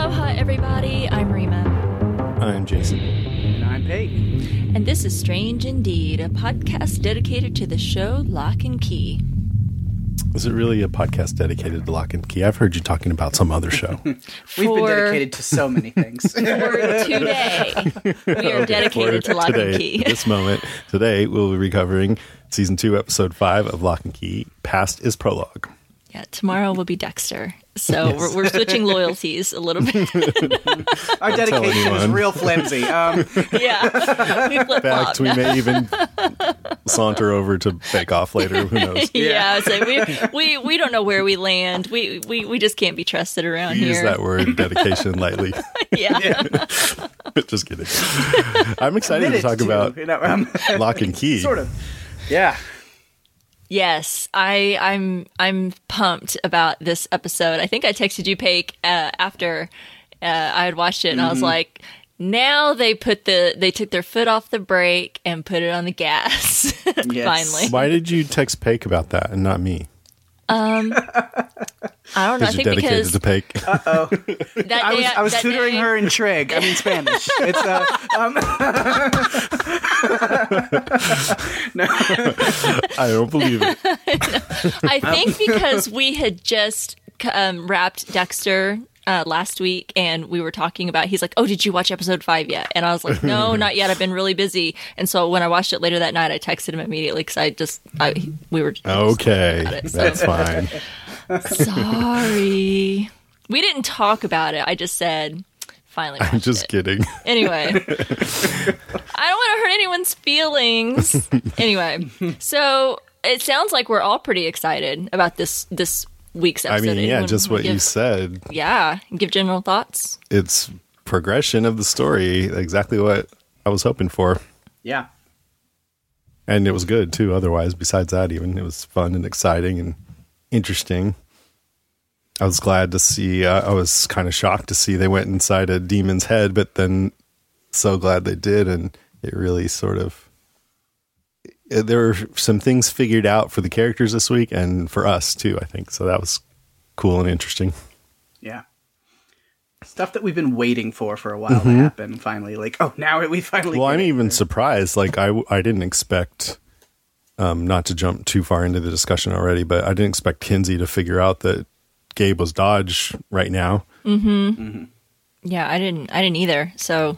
Aloha, everybody. I'm Rima, I'm Jason. And I'm Peyton. and this is Strange Indeed, a podcast dedicated to the show Locke and Key. Is it really a podcast dedicated to Locke and Key? I've heard you talking about some other show. We've For- been dedicated to so many things. For today, we are dedicated For to Lock today, and Key. this moment, today we'll be recovering season two, episode five of Locke and Key. Past is prologue. Yeah, tomorrow will be Dexter. So we're, we're switching loyalties a little bit. Our dedication is real flimsy. Um, yeah, we flip In fact, we may even saunter over to Bake Off later. Who knows? Yeah, so we, we we don't know where we land. We we, we just can't be trusted around Use here. that word dedication lightly. Yeah. Just kidding. I'm excited to talk to, about you know, um, Locke and Key. sort of. Yeah. Yes, I I'm I'm pumped about this episode. I think I texted you, Paik, uh, after uh, I had watched it, and I was like, "Now they put the they took their foot off the brake and put it on the gas." Yes. Finally, Why did you text Pake about that and not me? I don't know. I think dedicated because to Pake. that I was, I was that tutoring day- her in Trig. I mean Spanish. It's uh, um, I don't believe it. I think because we had just um, wrapped Dexter uh, last week and we were talking about, he's like, Oh, did you watch episode five yet? And I was like, No, not yet. I've been really busy. And so when I watched it later that night, I texted him immediately because I just, I, we were Okay, it, so- that's fine. sorry. We didn't talk about it. I just said, finally. I'm just it. kidding. Anyway, I don't want to hurt anyone's feelings. anyway, so it sounds like we're all pretty excited about this this week's I mean, yeah, just wanna what you said. Yeah, give general thoughts. It's progression of the story, exactly what I was hoping for. yeah. And it was good too, otherwise, besides that, even. It was fun and exciting and interesting. I was glad to see, uh, I was kind of shocked to see they went inside a demon's head, but then so glad they did. And it really sort of, there were some things figured out for the characters this week and for us too, I think. So that was cool and interesting. Yeah. Stuff that we've been waiting for for a while to happen. Finally, like, oh, now we finally. Well, I'm it. even surprised. Like I, I didn't expect, um, not to jump too far into the discussion already, but I didn't expect Kinsey to figure out that Gabe was Dodge right now. mm-hmm Yeah, I didn't. I didn't either. So,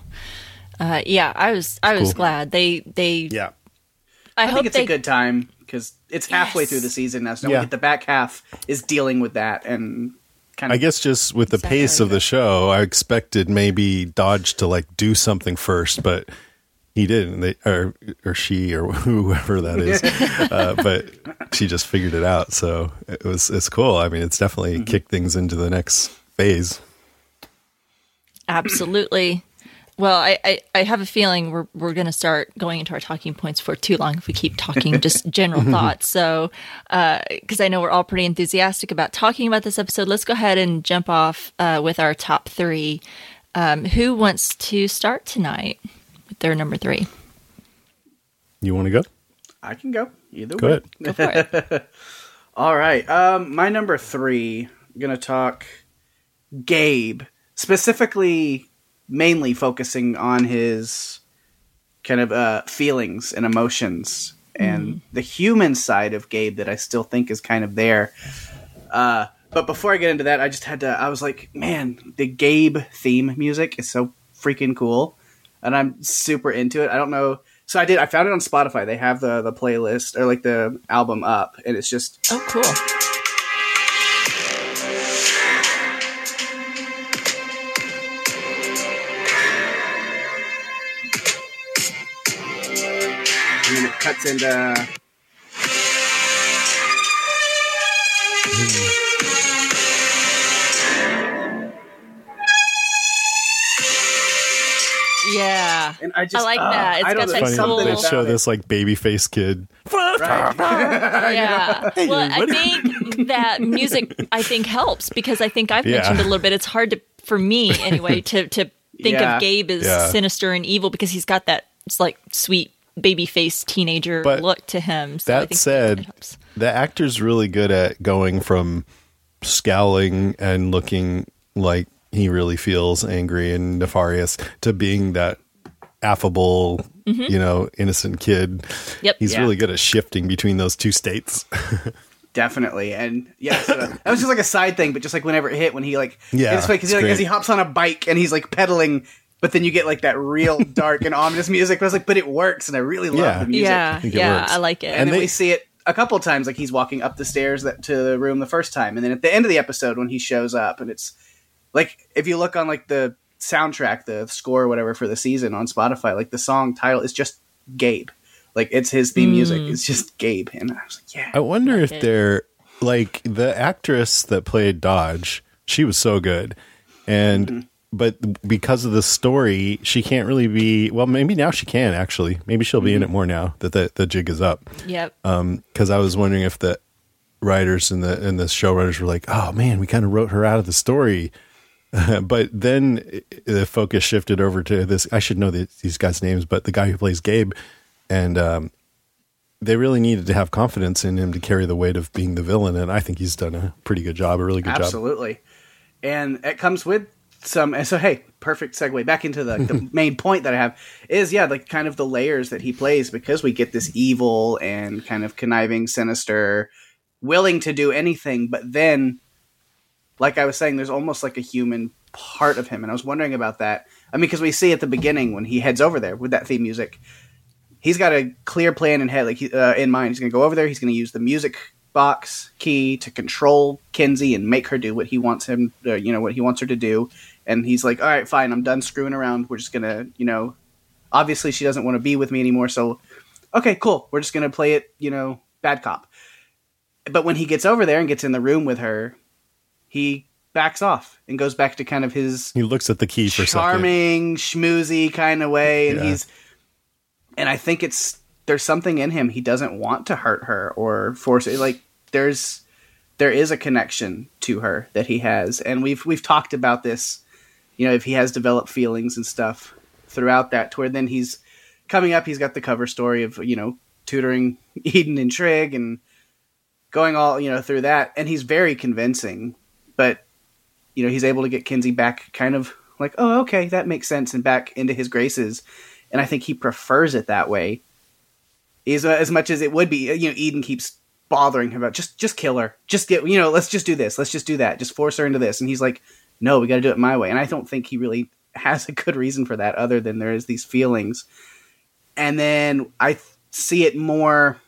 uh, yeah, I was. I was Cool. glad they. They. Yeah, I, I hope think it's they. a good time because it's halfway Yes. through the season now. So Yeah. we get the back half is dealing with that and kind of. I guess just with the Exactly. pace of the show, I expected maybe Dodge to like do something first, but he didn't. They or or she or whoever that is, uh, but she just figured it out. So it was it's cool. I mean, it's definitely kicked things into the next phase. Absolutely. Well, I, I, I have a feeling we're we're going to start going into our talking points for too long if we keep talking just general thoughts. So, because I know we're all pretty enthusiastic about talking about this episode, let's go ahead and jump off uh, with our top three. Um, who wants to start tonight with their number three? You want to go? I can go either Go way. ahead. Go for it. All right. Um, my number three. I'm gonna talk Gabe specifically, mainly focusing on his kind of uh, feelings and emotions and the human side of Gabe that I still think is kind of there. Uh, but before I get into that, I just had to. I was like, man, the Gabe theme music is so freaking cool, and I'm super into it. I don't know. So I did. I found it on Spotify. They have the the playlist or like the album up, and it's just Oh, cool. And then it cuts Yeah. and I just I like uh, that. It's I got don't know, that cool- they show this like baby face kid. Right. Yeah. well, I think that music I think helps because I think I've Yeah. mentioned a little bit. It's hard to for me anyway to to think Yeah. of Gabe as Yeah. sinister and evil because he's got that it's like sweet baby face teenager But look to him. So That said, it helps. the actor's really good at going from scowling and looking like he really feels angry and nefarious to being that affable, you know, innocent kid. Mm-hmm. Yep. He's Yeah. really good at shifting between those two states. Definitely, and yeah, so that was just like a side thing, but just like whenever it hit, when he like, Yeah, it's like, 'cause he, like as he hops on a bike and he's like pedaling, but then you get like that real dark and ominous music. I was like, but it works, and I really love Yeah. the music. Yeah, think it yeah, works. I like it. and, And then they- we see it a couple times, like he's walking up the stairs that, to the room the first time, and then at the end of the episode when he shows up, and it's like if you look on like the soundtrack, the score, or whatever for the season on Spotify, like the song title is just Gabe, like it's his theme music. It's just Gabe, and I was like, yeah, I wonder if it. they're like the actress that played Dodge. She was so good, and Mm-hmm. But because of the story, she can't really be. Well, maybe now she can actually. Maybe she'll Mm-hmm. be in it more now that the the jig is up. Yep. Because I was wondering if the writers and the and the showrunners were like, "Oh man, we kind of wrote her out of the story." but then the focus shifted over to this. I should know the, these guys' names, but the guy who plays Gabe, and um, they really needed to have confidence in him to carry the weight of being the villain, and I think he's done a pretty good job, a really good job. Absolutely. And it comes with some so hey, perfect segue back into the, the main point that I have is yeah, like kind of the layers that he plays because we get this evil and kind of conniving, sinister, willing to do anything, but then like I was saying, there's almost like a human part of him, and I was wondering about that. I mean, because we see at the beginning when he heads over there with that theme music, he's got a clear plan in head, like he, uh, in mind. He's going to go over there. He's going to use the music box key to control Kinsey and make her do what he wants him, uh, you know, what he wants her to do. And he's like, "All right, fine. I'm done screwing around. We're just gonna, you know, obviously she doesn't want to be with me anymore. So, okay, cool. We're just gonna play it, you know, bad cop." But when he gets over there and gets in the room with her, he backs off and goes back to kind of his He looks at the key for charming, schmoozy kind of way, and Yeah. he's and I think it's there's something in him he doesn't want to hurt her or force it. Like there's there is a connection to her that he has, and we've we've talked about this. You know, if he has developed feelings and stuff throughout that, to where then he's coming up, he's got the cover story of you know tutoring Eden and Trig and going all you know through that, and he's very convincing, but you know he's able to get Kinsey back kind of like oh okay that makes sense and back into his graces. And I think he prefers it that way is uh, as much as it would be you know Eden keeps bothering him about just just kill her. Just get you know let's just do this. Let's just do that. Just force her into this. And he's like no we got to do it my way and I don't think he really has a good reason for that other than there is these feelings and then I th- see it more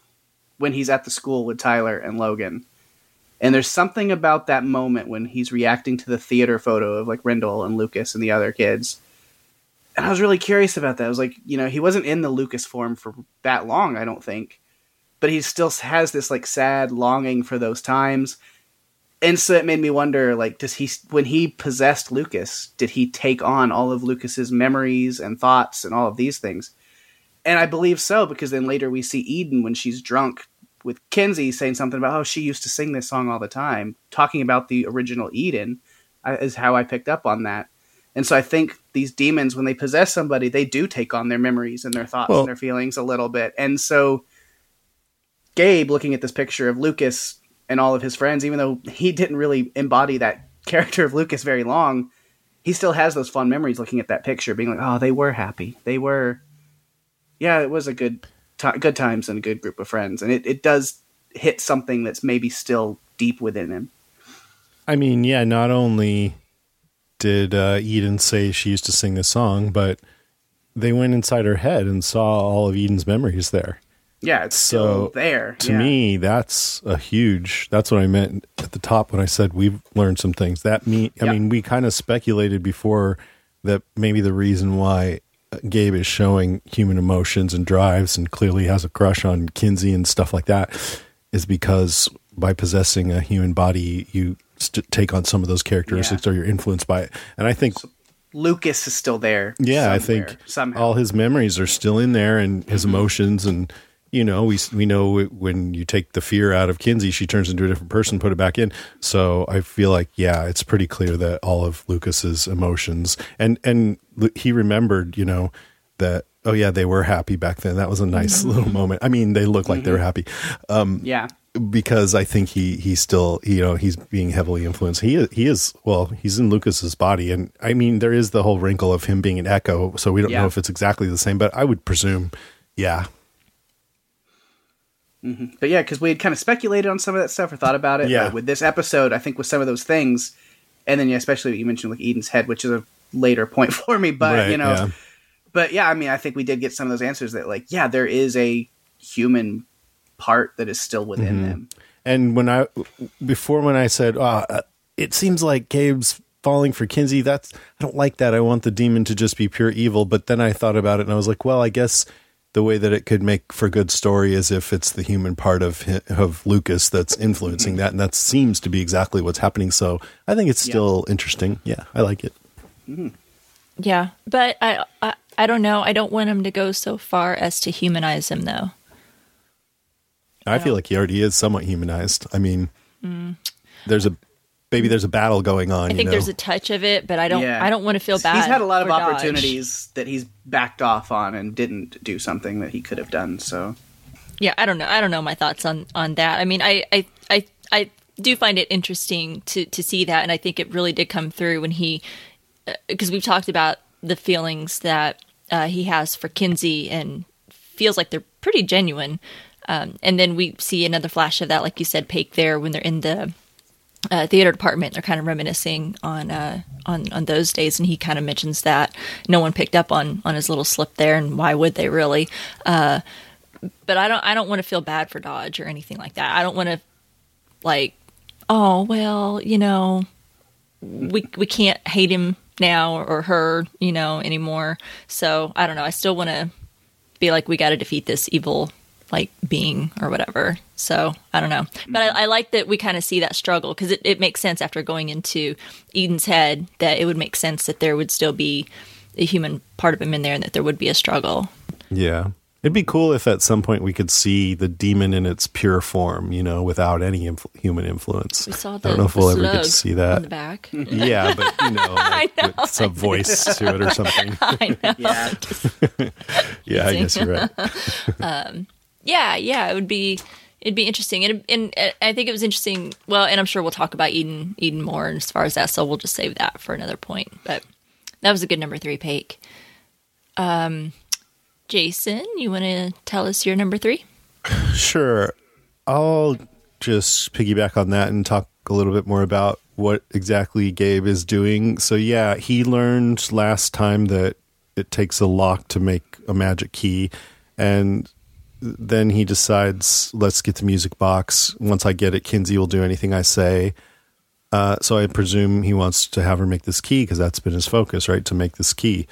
when he's at the school with Tyler and Logan and there's something about that moment when he's reacting to the theater photo of like Rendell and Lucas and the other kids. And I was really curious about that. I was like, you know, he wasn't in the Lucas form for that long, I don't think. But he still has this like sad longing for those times. And so it made me wonder like does he when he possessed Lucas, did he take on all of Lucas's memories and thoughts and all of these things? And I believe so because then later we see Eden when she's drunk with Kinsey saying something about, oh, she used to sing this song all the time, talking about the original Eden, uh, is how I picked up on that. And so I think these demons, when they possess somebody, they do take on their memories and their thoughts Well- and their feelings a little bit. And so Gabe, looking at this picture of Lucas and all of his friends, even though he didn't really embody that character of Lucas very long, he still has those fond memories looking at that picture, being like, "Oh, they were happy. They were, yeah, it was a good, ti good times and a good group of friends." And it, it does hit something that's maybe still deep within him. I mean, yeah, not only did uh, Eden say she used to sing this song, but they went inside her head and saw all of Eden's memories there. Yeah, it's So, still there. To yeah. me, that's a huge. That's what I meant at the top when I said we've learned some things. That me, I mean, we kind of speculated before that maybe the reason why uh, Gabe is showing human emotions and drives and clearly has a crush on Kinsey and stuff like that is because by possessing a human body, you st- take on some of those characteristics or you're influenced by it. And I think Lucas is still there. yeah, I think somehow. all his memories are still in there and his emotions and you know we we know when you take the fear out of Kinsey she turns into a different person put it back in. So I feel like yeah it's pretty clear that all of Lucas's emotions and and he remembered you know that oh yeah they were happy back then. That was a nice little moment. I mean they look like they were happy. Um yeah, because I think he he's still you know he's being heavily influenced. He is, he is well he's in Lucas's body, and I mean there is the whole wrinkle of him being an echo, so we don't Yeah. know if it's exactly the same. But I would presume, yeah, but yeah, because we had kind of speculated on some of that stuff or thought about it. Yeah. But with this episode, I think with some of those things, and then yeah, especially what you mentioned like Eden's head, which is a later point for me. But Right, you know, yeah. but yeah, I mean, I think we did get some of those answers that like yeah, there is a human part that is still within Mm-hmm. them. And when I before when I said, oh, uh, it seems like Gabe's falling for Kinsey. That's I don't like that. I want the demon to just be pure evil. But then I thought about it and I was like, well, I guess the way that it could make for good story is if it's the human part of of Lucas that's influencing that, and that seems to be exactly what's happening. So I think it's still interesting. Yeah, I like it. Mm-hmm. Yeah, but I, I I don't know. I don't want him to go so far as to humanize him, though. I feel like he already is somewhat humanized. I mean, mm. there's a maybe there's a battle going on. I you think know? there's a touch of it, but I don't. Yeah. I don't want to feel bad. He's had a lot of for Dodge. opportunities that he's backed off on and didn't do something that he could have done. So Yeah, I don't know. I don't know my thoughts on on that. I mean, I I I, I do find it interesting to to see that, and I think it really did come through when he because we've talked about the feelings that uh, he has for Kinsey and feels like they're pretty genuine. Um, and then we see another flash of that, like you said, Paik there when they're in the uh, theater department. They're kind of reminiscing on uh, on on those days, and he kind of mentions that no one picked up on on his little slip there, and why would they really? Uh, but I don't I don't want to feel bad for Dodge or anything like that. I don't want to like, oh well, you know, we we can't hate him now or, or her, you know, anymore. So I don't know. I still want to be like, we got to defeat this evil like being or whatever. So I don't know, but I, I like that we kind of see that struggle because it, it makes sense after going into Eden's head that it would make sense that there would still be a human part of him in there and that there would be a struggle. Yeah. It'd be cool if at some point we could see the demon in its pure form, you know, without any influ- human influence. We saw I don't know if we'll ever get to see on that. the back. Yeah, but you know, like, know, with some voice to it or something. I know. yeah, Yeah, I guess you're right. Um, yeah, yeah, it would be it'd be interesting, and and I think it was interesting. Well, and I'm sure we'll talk about Eden Eden more as far as that, so we'll just save that for another point. But that was a good number three, Paik. Um, Jason, you want to tell us your number three? Sure. I'll just piggyback on that and talk a little bit more about what exactly Gabe is doing. So, yeah, he learned last time that it takes a lock to make a magic key. And then he decides, let's get the music box. Once I get it, Kinsey will do anything I say. Uh, so I presume he wants to have her make this key because that's been his focus, right? To make this key,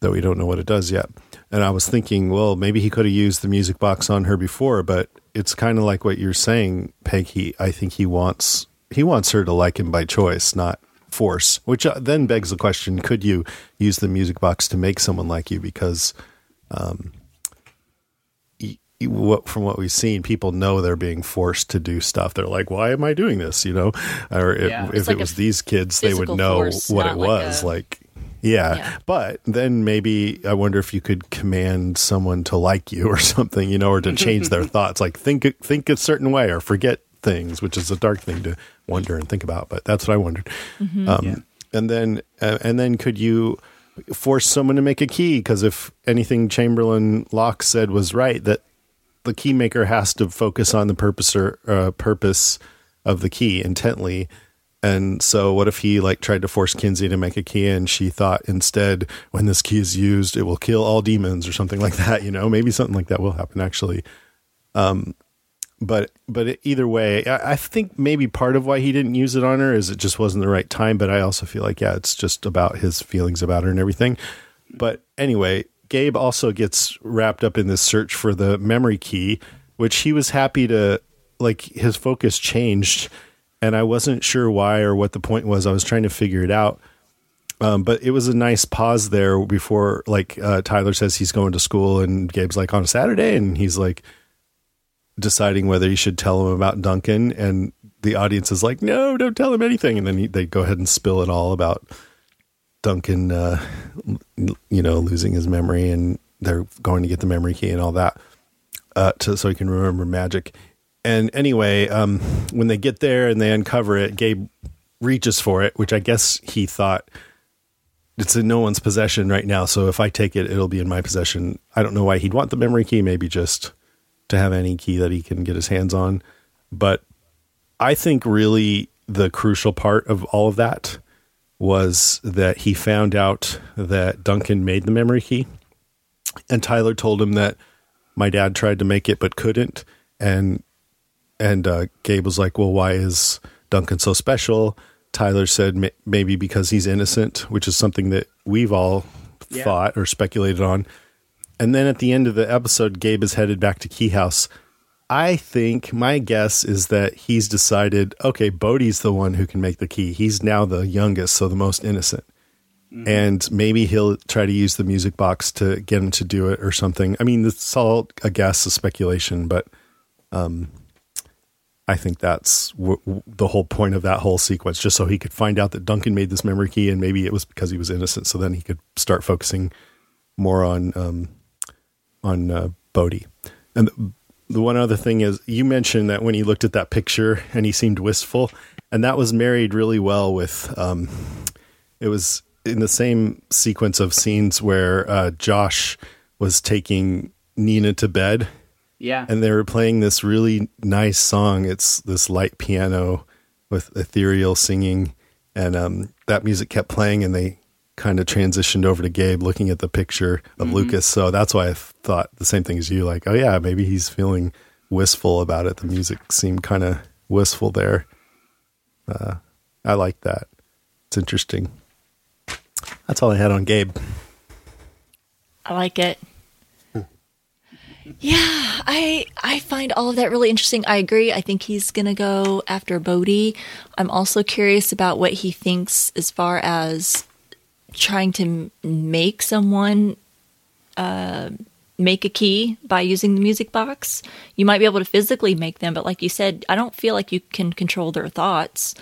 though we don't know what it does yet. And I was thinking, well, maybe he could have used the music box on her before, but it's kind of like what you're saying, Peggy. I think he wants he wants her to like him by choice, not force. Which uh, then begs the question: Could you use the music box to make someone like you? Because y- what from what we've seen, people know they're being forced to do stuff. They're like, "Why am I doing this?" You know, or if, Yeah. if It's it like a was these kids, they would know force, what not it like was. a- like, Yeah. Yeah. But then maybe I wonder if you could command someone to like you or something, you know, or to change their thoughts. Like think think a certain way or forget things, which is a dark thing to wonder and think about. But that's what I wondered. Um, And then uh, and then could you force someone to make a key? Because if anything Chamberlain Locke said was right, that the key maker has to focus on the purpose or uh, purpose of the key intently. And so, what if he like tried to force Kinsey to make a key, and she thought instead, when this key is used, it will kill all demons or something like that? You know, maybe something like that will happen actually. Um, but but either way, I, I think maybe part of why he didn't use it on her is it just wasn't the right time. But I also feel like yeah, it's just about his feelings about her and everything. But anyway, Gabe also gets wrapped up in this search for the memory key, which he was happy to like his focus changed and I wasn't sure why or what the point was. I was trying to figure it out. Um, but it was a nice pause there before like uh, Tyler says he's going to school and Gabe's like on a Saturday and he's like deciding whether he should tell him about Duncan and the audience is like, no, don't tell him anything. And then he, they go ahead and spill it all about Duncan, uh, you know, losing his memory and they're going to get the memory key and all that uh, to, so he can remember magic. And anyway, um, when they get there and they uncover it, Gabe reaches for it, which I guess he thought it's in no one's possession right now. So if I take it, it'll be in my possession. I don't know why he'd want the memory key. Maybe just to have any key that he can get his hands on. But I think really the crucial part of all of that was that he found out that Duncan made the memory key. And Tyler told him that my dad tried to make it but couldn't. And and uh, Gabe was like, "Well, why is Duncan so special?" Tyler said, "Ma- "Maybe because he's innocent," which is something that we've all Yeah. thought or speculated on. And then at the end of the episode, Gabe is headed back to Key House. I think my guess is that he's decided, okay, Bode's the one who can make the key. He's now the youngest, so the most innocent. And maybe he'll try to use the music box to get him to do it or something. I mean, it's all a guess, a speculation, but um, I think that's w- w- the whole point of that whole sequence, just so he could find out that Duncan made this memory key, and maybe it was because he was innocent. So then he could start focusing more on um, on uh, Bode. And the, one other thing is, you mentioned that when he looked at that picture and he seemed wistful, and that was married really well with. Um, it was in the same sequence of scenes where uh, Josh was taking Nina to bed Yeah. and they were playing this really nice song. It's this light piano with ethereal singing, and um, that music kept playing, and they kind of transitioned over to Gabe looking at the picture of Lucas. So that's why I thought the same thing as you. Like, oh yeah, maybe he's feeling wistful about it. The music seemed kind of wistful there. Uh, I like that. It's interesting. That's all I had on Gabe. I like it. Yeah, I I find all of that really interesting. I agree. I think he's gonna go after Bode. I'm also curious about what he thinks as far as trying to make someone uh, make a key by using the music box. You might be able to physically make them, but like you said, I don't feel like you can control their thoughts.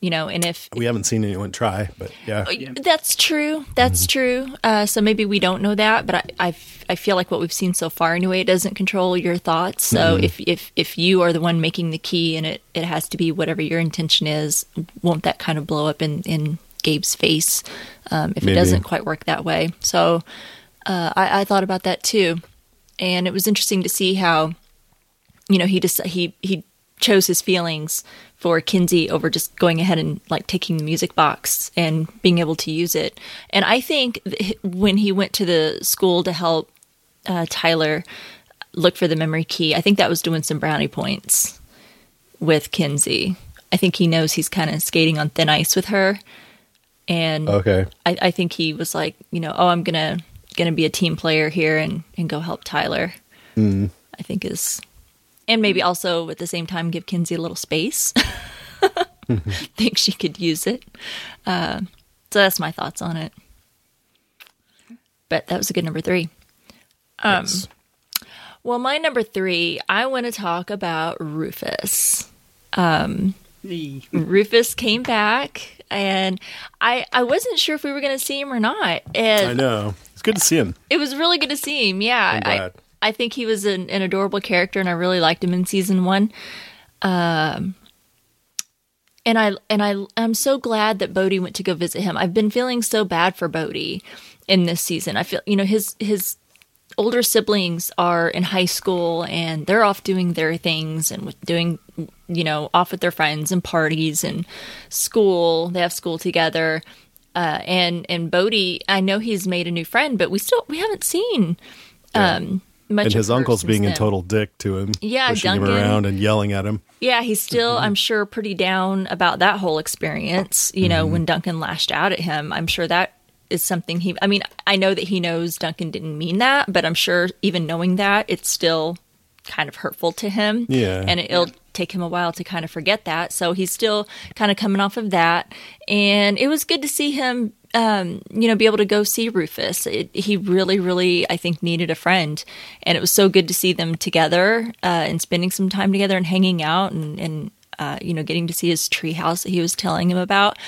You know, and if We haven't seen anyone try, but yeah. that's true. That's true. Uh, so maybe we don't know that, but I, I feel like what we've seen so far anyway, it doesn't control your thoughts. So if, if, if you are the one making the key and it, it has to be whatever your intention is, won't that kind of blow up in, in Gabe's face um, if Maybe. it doesn't quite work that way? So uh, I, I thought about that too. And it was interesting to see how you know he just he he chose his feelings for Kinsey over just going ahead and like taking the music box and being able to use it. And I think when he went to the school to help uh, Tyler look for the memory key, I think that was doing some brownie points with Kinsey. I think he knows he's kind of skating on thin ice with her, and Okay. I, I think he was like, you know, oh, I'm gonna gonna be a team player here and and go help Tyler. I think is, and maybe also at the same time give Kinsey a little space. think she could use it. Uh, so that's my thoughts on it. But that was a good number three. Um, Yes. Well, my number three, I want to talk about Rufus. Um, Rufus came back, and I I wasn't sure if we were going to see him or not. And I know. It's good to see him. It was really good to see him. Yeah, I. I think he was an, an adorable character, and I really liked him in season one. Um, and I and I I'm so glad that Bode went to go visit him. I've been feeling so bad for Bode in this season. I feel you know his his older siblings are in high school and they're off doing their things and with doing you know off with their friends and parties and school. They have school together. Uh, and and Bode, I know he's made a new friend, but we still we haven't seen um, much. And his uncle's being a total dick to him. Yeah, pushing him around and yelling at him. Yeah, he's still, I'm sure, pretty down about that whole experience. You know, when Duncan lashed out at him, I'm sure that is something he, I mean, I know that he knows Duncan didn't mean that, but I'm sure even knowing that, it's still kind of hurtful to him. Yeah. And it'll take him a while to kind of forget that. So he's still kind of coming off of that. And it was good to see him. Um, you know, be able to go see Rufus. It, he really, really, I think, needed a friend, and it was so good to see them together uh, and spending some time together and hanging out and, and uh, you know, getting to see his treehouse that he was telling him about.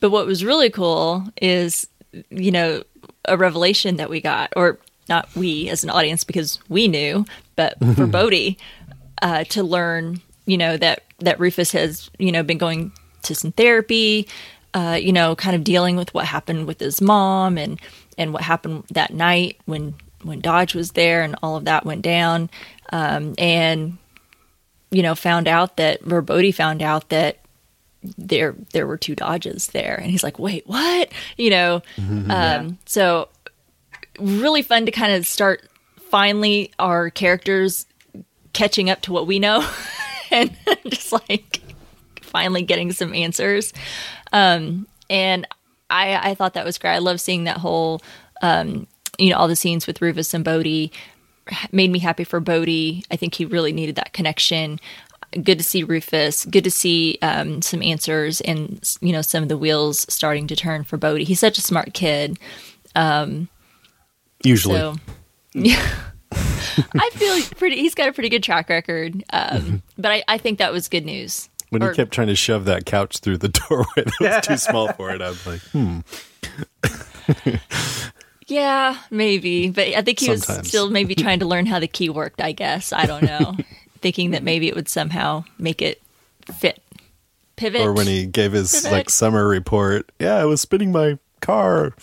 But what was really cool is, you know, a revelation that we got, or not we as an audience because we knew, but for Bode uh, to learn, you know, that that Rufus has, you know, been going to some therapy, uh, you know, kind of dealing with what happened with his mom and and what happened that night when when Dodge was there and all of that went down, um, and you know, found out that or Bode found out that there there were two Dodges there, and he's like, wait, what? You know, um, so really fun to kind of start finally our characters catching up to what we know and just like finally getting some answers. Um and i i thought that was great. I love seeing that whole um you know all the scenes with rufus and Bode. Made me happy for Bode. I think he really needed that connection good to see rufus good to see um some answers and you know some of the wheels starting to turn for Bode he's such a smart kid Usually. so, yeah, I feel pretty. He's got a pretty good track record, um, but I, I think that was good news. when Or- he kept trying to shove that couch through the doorway that was too small for it, I was like, hmm. yeah, maybe, but I think he was still maybe trying to learn how the key worked. I guess I don't know, thinking that maybe it would somehow make it fit, pivot. Or when he gave his Pivot. like summer report, yeah, I was spinning my car.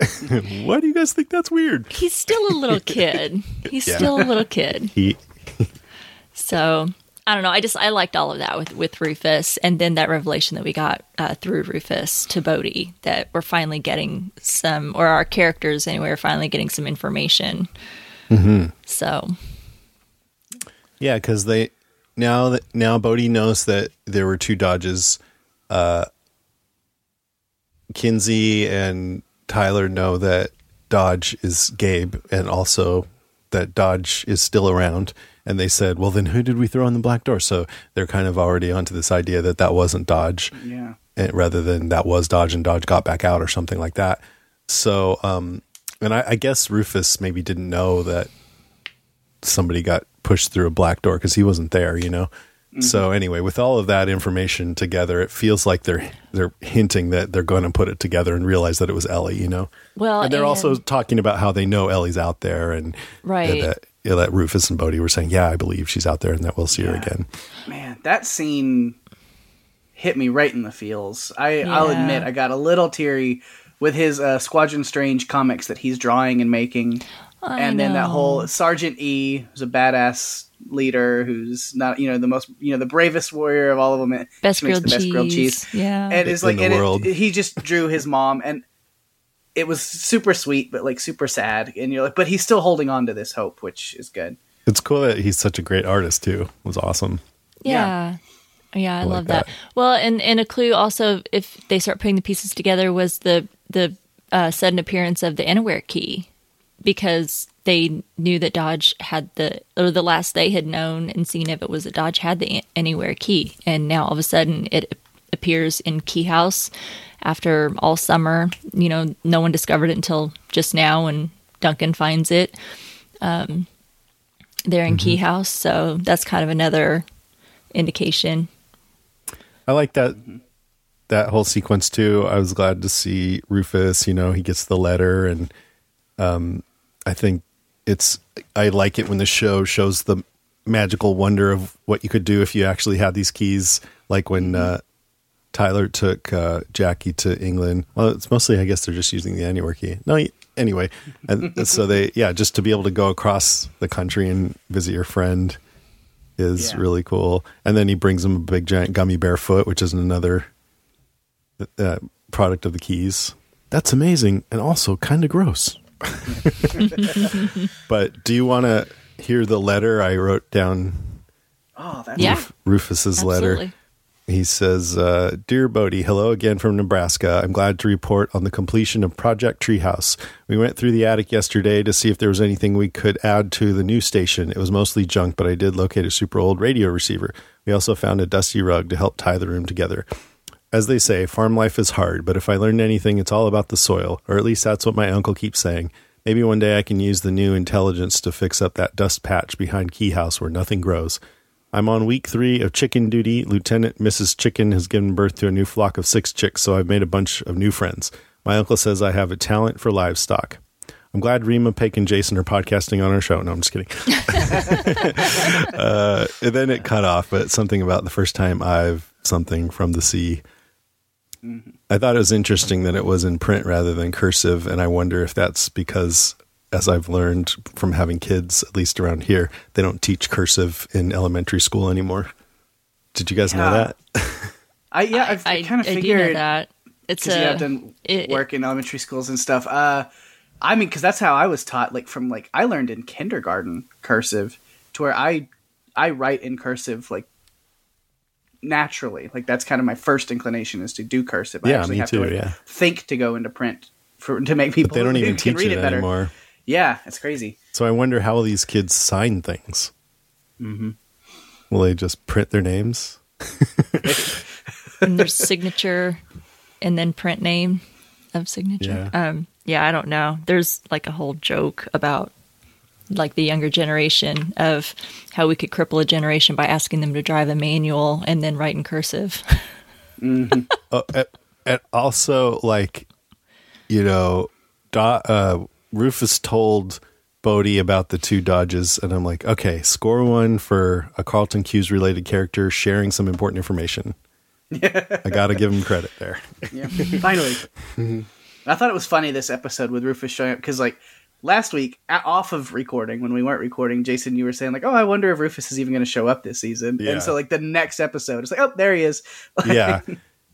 Why do you guys think that's weird? he's still a little kid. He's Yeah. still a little kid. He So I don't know. I just I liked all of that with with Rufus, and then that revelation that we got uh, through Rufus to Bode that we're finally getting some, or our characters anyway, are finally getting some information. So Yeah, because they now that now Bode knows that there were two Dodges. Uh, Kinsey and Tyler know that Dodge is Gabe, and also that Dodge is still around. And they said, "Well, then who did we throw in the black door?" So they're kind of already onto this idea that that wasn't Dodge, Yeah. and rather than that was Dodge and Dodge got back out or something like that. So, um, and I, I guess Rufus maybe didn't know that somebody got pushed through a black door because he wasn't there, you know. So anyway, with all of that information together, it feels like they're they're hinting that they're going to put it together and realize that it was Ellie, you know. well, and they're also talking about how they know Ellie's out there, and Right. that, yeah, that Rufus and Bode were saying, "Yeah, I believe she's out there, and that we'll see her again." Man, that scene hit me right in the feels. I, I'll admit, I got a little teary with his uh, Squadron Strange comics that he's drawing and making, I and then that whole Sergeant E, who's a badass leader, who's not you know the most you know the bravest warrior of all of them. best she grilled, the best cheese. grilled cheese. Yeah, and it's In like the and it- he just drew his mom and it was super sweet but like super sad and you're like but he's still holding on to this hope which is good It's cool that he's such a great artist too. It was awesome. Yeah. Yeah, I, like love that. that. Well, and and a clue also if they start putting the pieces together was the the uh, sudden appearance of the Anywhere key because they knew that Dodge had the or the last they had known and seen of it was that Dodge had the Anywhere key, and now all of a sudden it appears in Key House after all summer. You know, no one discovered it until just now when Duncan finds it. Um, there in Key House, so that's kind of another indication. I like that that whole sequence too. I was glad to see Rufus. You know, he gets the letter, and um, I think it's. I like it when the show shows the magical wonder of what you could do if you actually had these keys, like when uh, Tyler took uh, Jackie to England. Well, it's mostly, I guess, they're just using the anywhere key. No, anyway, and so they, yeah, just to be able to go across the country and visit your friend is Yeah. really cool. And then he brings him a big giant gummy bear foot, which is another uh, product of the keys. That's amazing and also kind of gross. but do you want to hear the letter I wrote down? Oh, that's Yeah. Rufus's letter. He says, uh, Dear Bode, hello again from Nebraska. I'm glad to report on the completion of Project Treehouse. We went through the attic yesterday to see if there was anything we could add to the new station. It was mostly junk, but I did locate a super old radio receiver. We also found a dusty rug to help tie the room together. As they say, farm life is hard, but if I learned anything, it's all about the soil, or at least that's what my uncle keeps saying. Maybe one day I can use the new intelligence to fix up that dust patch behind Key House where nothing grows. I'm on week three of chicken duty. Lieutenant Mrs. Chicken has given birth to a new flock of six chicks, so I've made a bunch of new friends. My uncle says I have a talent for livestock. I'm glad Rima, Pake, and Jason are podcasting on our show. No, I'm just kidding. uh, and then it cut off, but something about the first time I've something from the sea. I thought it was interesting that it was in print rather than cursive, and I wonder if that's because, as I've learned from having kids, at least around here, they don't teach cursive in elementary school anymore. Did you guys know that? I yeah, I've I, kind of I do know figured that. It's because a, yeah, I've done it- work in elementary schools and stuff. Uh, I mean, because that's how I was taught. Like from like I learned in kindergarten cursive to where I I write in cursive like naturally. Like that's kind of my first inclination is to do cursive. I Yeah, actually me have too, to like, yeah. think to go into print for to make people But they don't even teach read it, it better. anymore. Yeah, it's crazy. So I wonder how these kids sign things. Mm-hmm. Will they just print their names? and there's signature and then print name of signature. Yeah. Um, yeah, I don't know. There's like a whole joke about like the younger generation of how we could cripple a generation by asking them to drive a manual and then write in cursive. uh, and- and also like you know Do- uh, rufus told Bode about the two dodges and i'm like okay score one for a Carlton Cuse related character sharing some important information. I gotta give him credit there. Yeah, finally. I thought it was funny this episode with Rufus showing up because, like, last week off of recording when we weren't recording, Jason, you were saying like, "Oh, I wonder if Rufus is even going to show up this season." Yeah. And so, like, the next episode, it's like, "Oh, there he is." yeah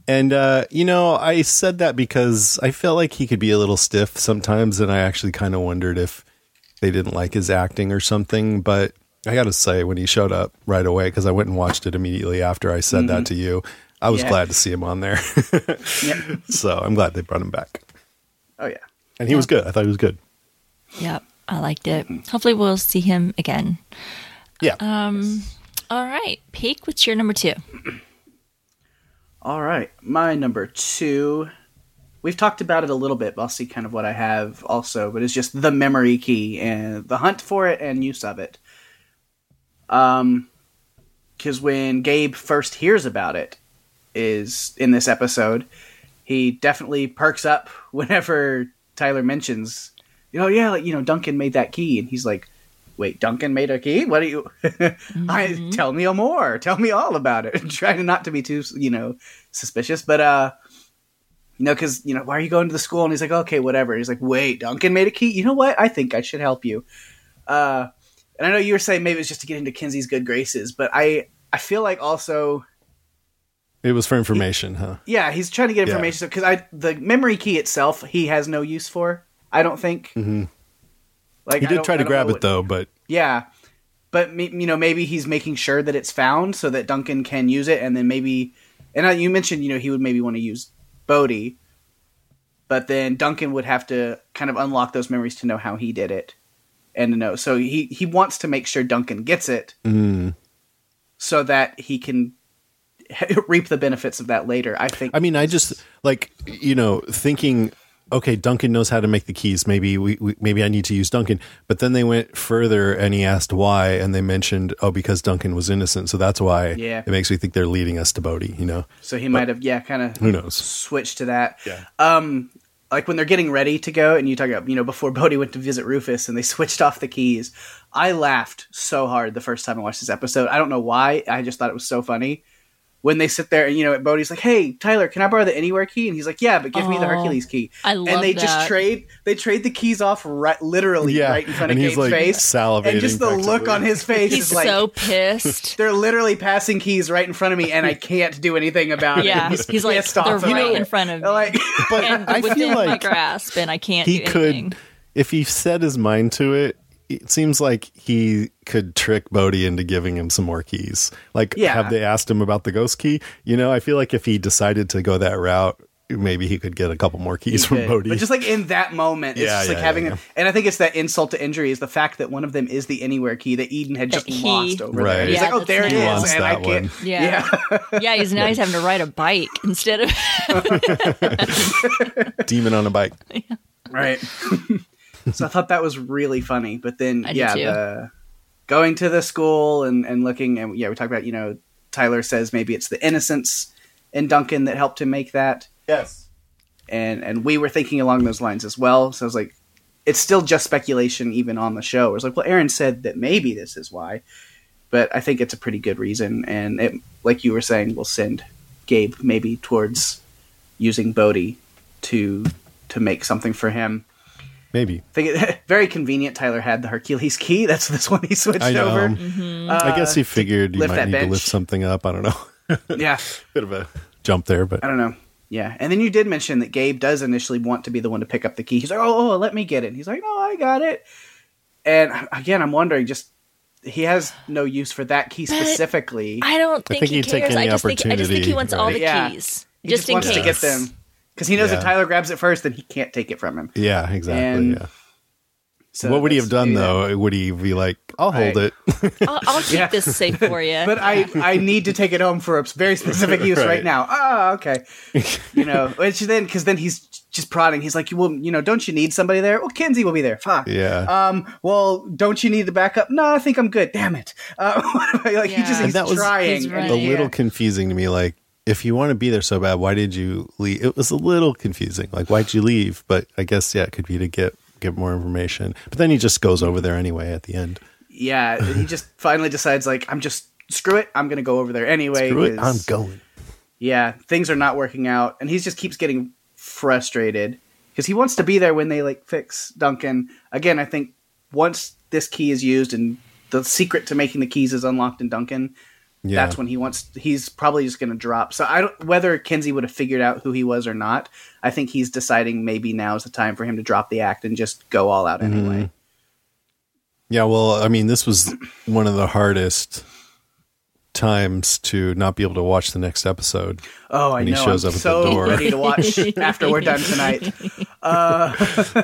and uh you know i said that because i felt like he could be a little stiff sometimes and i actually kind of wondered if they didn't like his acting or something but i gotta say when he showed up right away because i went and watched it immediately after i said that to you i was Yeah. glad to see him on there Yep. so i'm glad they brought him back Oh yeah. and he was good i thought he was good yep, I liked it. Hopefully, we'll see him again. yeah um All right, Peak, what's your number two? All right, my number two. We've talked about it a little bit. But I'll see kind of what I have also, but it's just the memory key and the hunt for it and use of it. Um, because when Gabe first hears about it, is in this episode, he definitely perks up whenever Tyler mentions, you know, yeah, like you know, Duncan made that key, and he's like, "Wait, Duncan made a key? What do you? I tell me more. Tell me all about it." Trying not to be too, you know, suspicious, but uh, you know, because you know, why are you going to the school? And he's like, "Okay, whatever." he's like, "Wait, Duncan made a key. You know what? I think I should help you." Uh, and I know you were saying maybe it's just to get into Kinsey's good graces, but I I feel like also it was for information huh yeah, he's trying to get information because I the memory key itself he has no use for. I don't think. Mm-hmm. Like he did try to grab it what- though but Yeah, but you know maybe he's making sure that it's found so that Duncan can use it, and then maybe and you mentioned you know he would maybe want to use Bode, but then Duncan would have to kind of unlock those memories to know how he did it and to know. So he he wants to make sure Duncan gets it mm, so that he can reap the benefits of that later. I think. I mean, I just like you know thinking okay, Duncan knows how to make the keys. Maybe we, we maybe I need to use Duncan. But then they went further and he asked why, and they mentioned oh because Duncan was innocent, so that's why. Yeah. it makes me think they're leading us to Bode. You know, So he might have, yeah, kind of who knows? switched to that. Yeah. Um, like when they're getting ready to go, and you talk about, you know, before Bode went to visit Rufus, and they switched off the keys. I laughed so hard the first time I watched this episode. I don't know why. I just thought it was so funny. When they sit there, and you know, Bode's like, "Hey, Tyler, can I borrow the Anywhere key?" And he's like, "Yeah, but give me the Oh, Hercules key." I love and love they just trade. They trade the keys off right, literally Yeah, right in front and of he's, Gabe's like, face, salivating and just the look on his face He's is like, so pissed. they're literally passing keys right in front of me, and I can't do anything about it. Yeah, it. he's, like pissed off they're about right it. in front of me, Like, But and I within feel like grasp, and I can't. he do anything. could, if he set his mind to it. It seems like he could trick Bode into giving him some more keys. Like, Yeah. have they asked him about the ghost key? You know, I feel like if he decided to go that route, maybe he could get a couple more keys from Okay. Bode. But just like in that moment, it's Yeah, just like yeah, having, yeah, a- and I think it's that insult to injury is the fact that one of them is the anywhere key that Eden had just That he- lost over Right. there. He's Yeah, like, oh, there it nice. is, Wants and I that can't. one. Yeah. yeah, he's now he's having to ride a bike instead of. Demon on a bike. Right. so I thought that was really funny. But then, I yeah, the, going to the school and, and looking, and yeah, we talked about, you know, Tyler says maybe it's the innocence in Duncan that helped him make that. Yes. and and we were thinking along those lines as well. So I was like, it's still just speculation, even on the show. It was like, well, Erin said that maybe this is why, but I think it's a pretty good reason, and it, like you were saying, will send Gabe maybe towards using Bode to to make something for him. Maybe. Think it, very convenient. Tyler had the Hercules key. That's this one he switched I know. over. Mm-hmm. I guess he figured you might need bench. to lift something up. I don't know. Yeah, Bit of a jump there, but I don't know. Yeah, and then you did mention that Gabe does initially want to be the one to pick up the key. He's like, "Oh, oh let me get it." And he's like, "No, I got it." And again, I'm wondering, just he has no use for that key specifically. I don't think, think he he'd take cares. I any just think I just think he opportunity, wants all the? Yeah. keys, he just, just, in wants case. to get them because he knows Yeah. if Tyler grabs it first, then he can't take it from him. yeah, exactly. And yeah. So what would he have done do though? Would he be like, "I'll hold Right. it"? I'll, I'll keep Yeah. this safe for you. But I, I need to take it home for a very specific use right, Right. now. Ah, okay. You know, which then because then he's just prodding. He's like, "Well, you know, don't you need somebody there? Well, Kinsey will be there. Fuck. yeah. Um. Well, don't you need the backup? No, I think I'm good. Damn it. Uh, like he Yeah. just And he's that was trying. He's and right. a little can't. confusing to me. Like, if you want to be there so bad, why did you leave? It was a little confusing. Like, why'd you leave? But I guess yeah, it could be to get get more information. But then he just goes over there anyway at the end. yeah. He just finally decides like I'm just screw it. I'm gonna go over there anyway. Screw it, I'm going. yeah, things are not working out, and he just keeps getting frustrated because he wants to be there when they like fix Duncan. Again, I think once this key is used and the secret to making the keys is unlocked in Duncan, Yeah, that's when he wants. He's probably just going to drop. So I don't whether Kinsey would have figured out who he was or not. I think he's deciding maybe now is the time for him to drop the act and just go all out Mm-hmm. anyway. Yeah, well, I mean, this was one of the hardest times to not be able to watch the next episode. Oh, I When he know. shows I'm up at the so door. ready to watch after we're done tonight. Uh,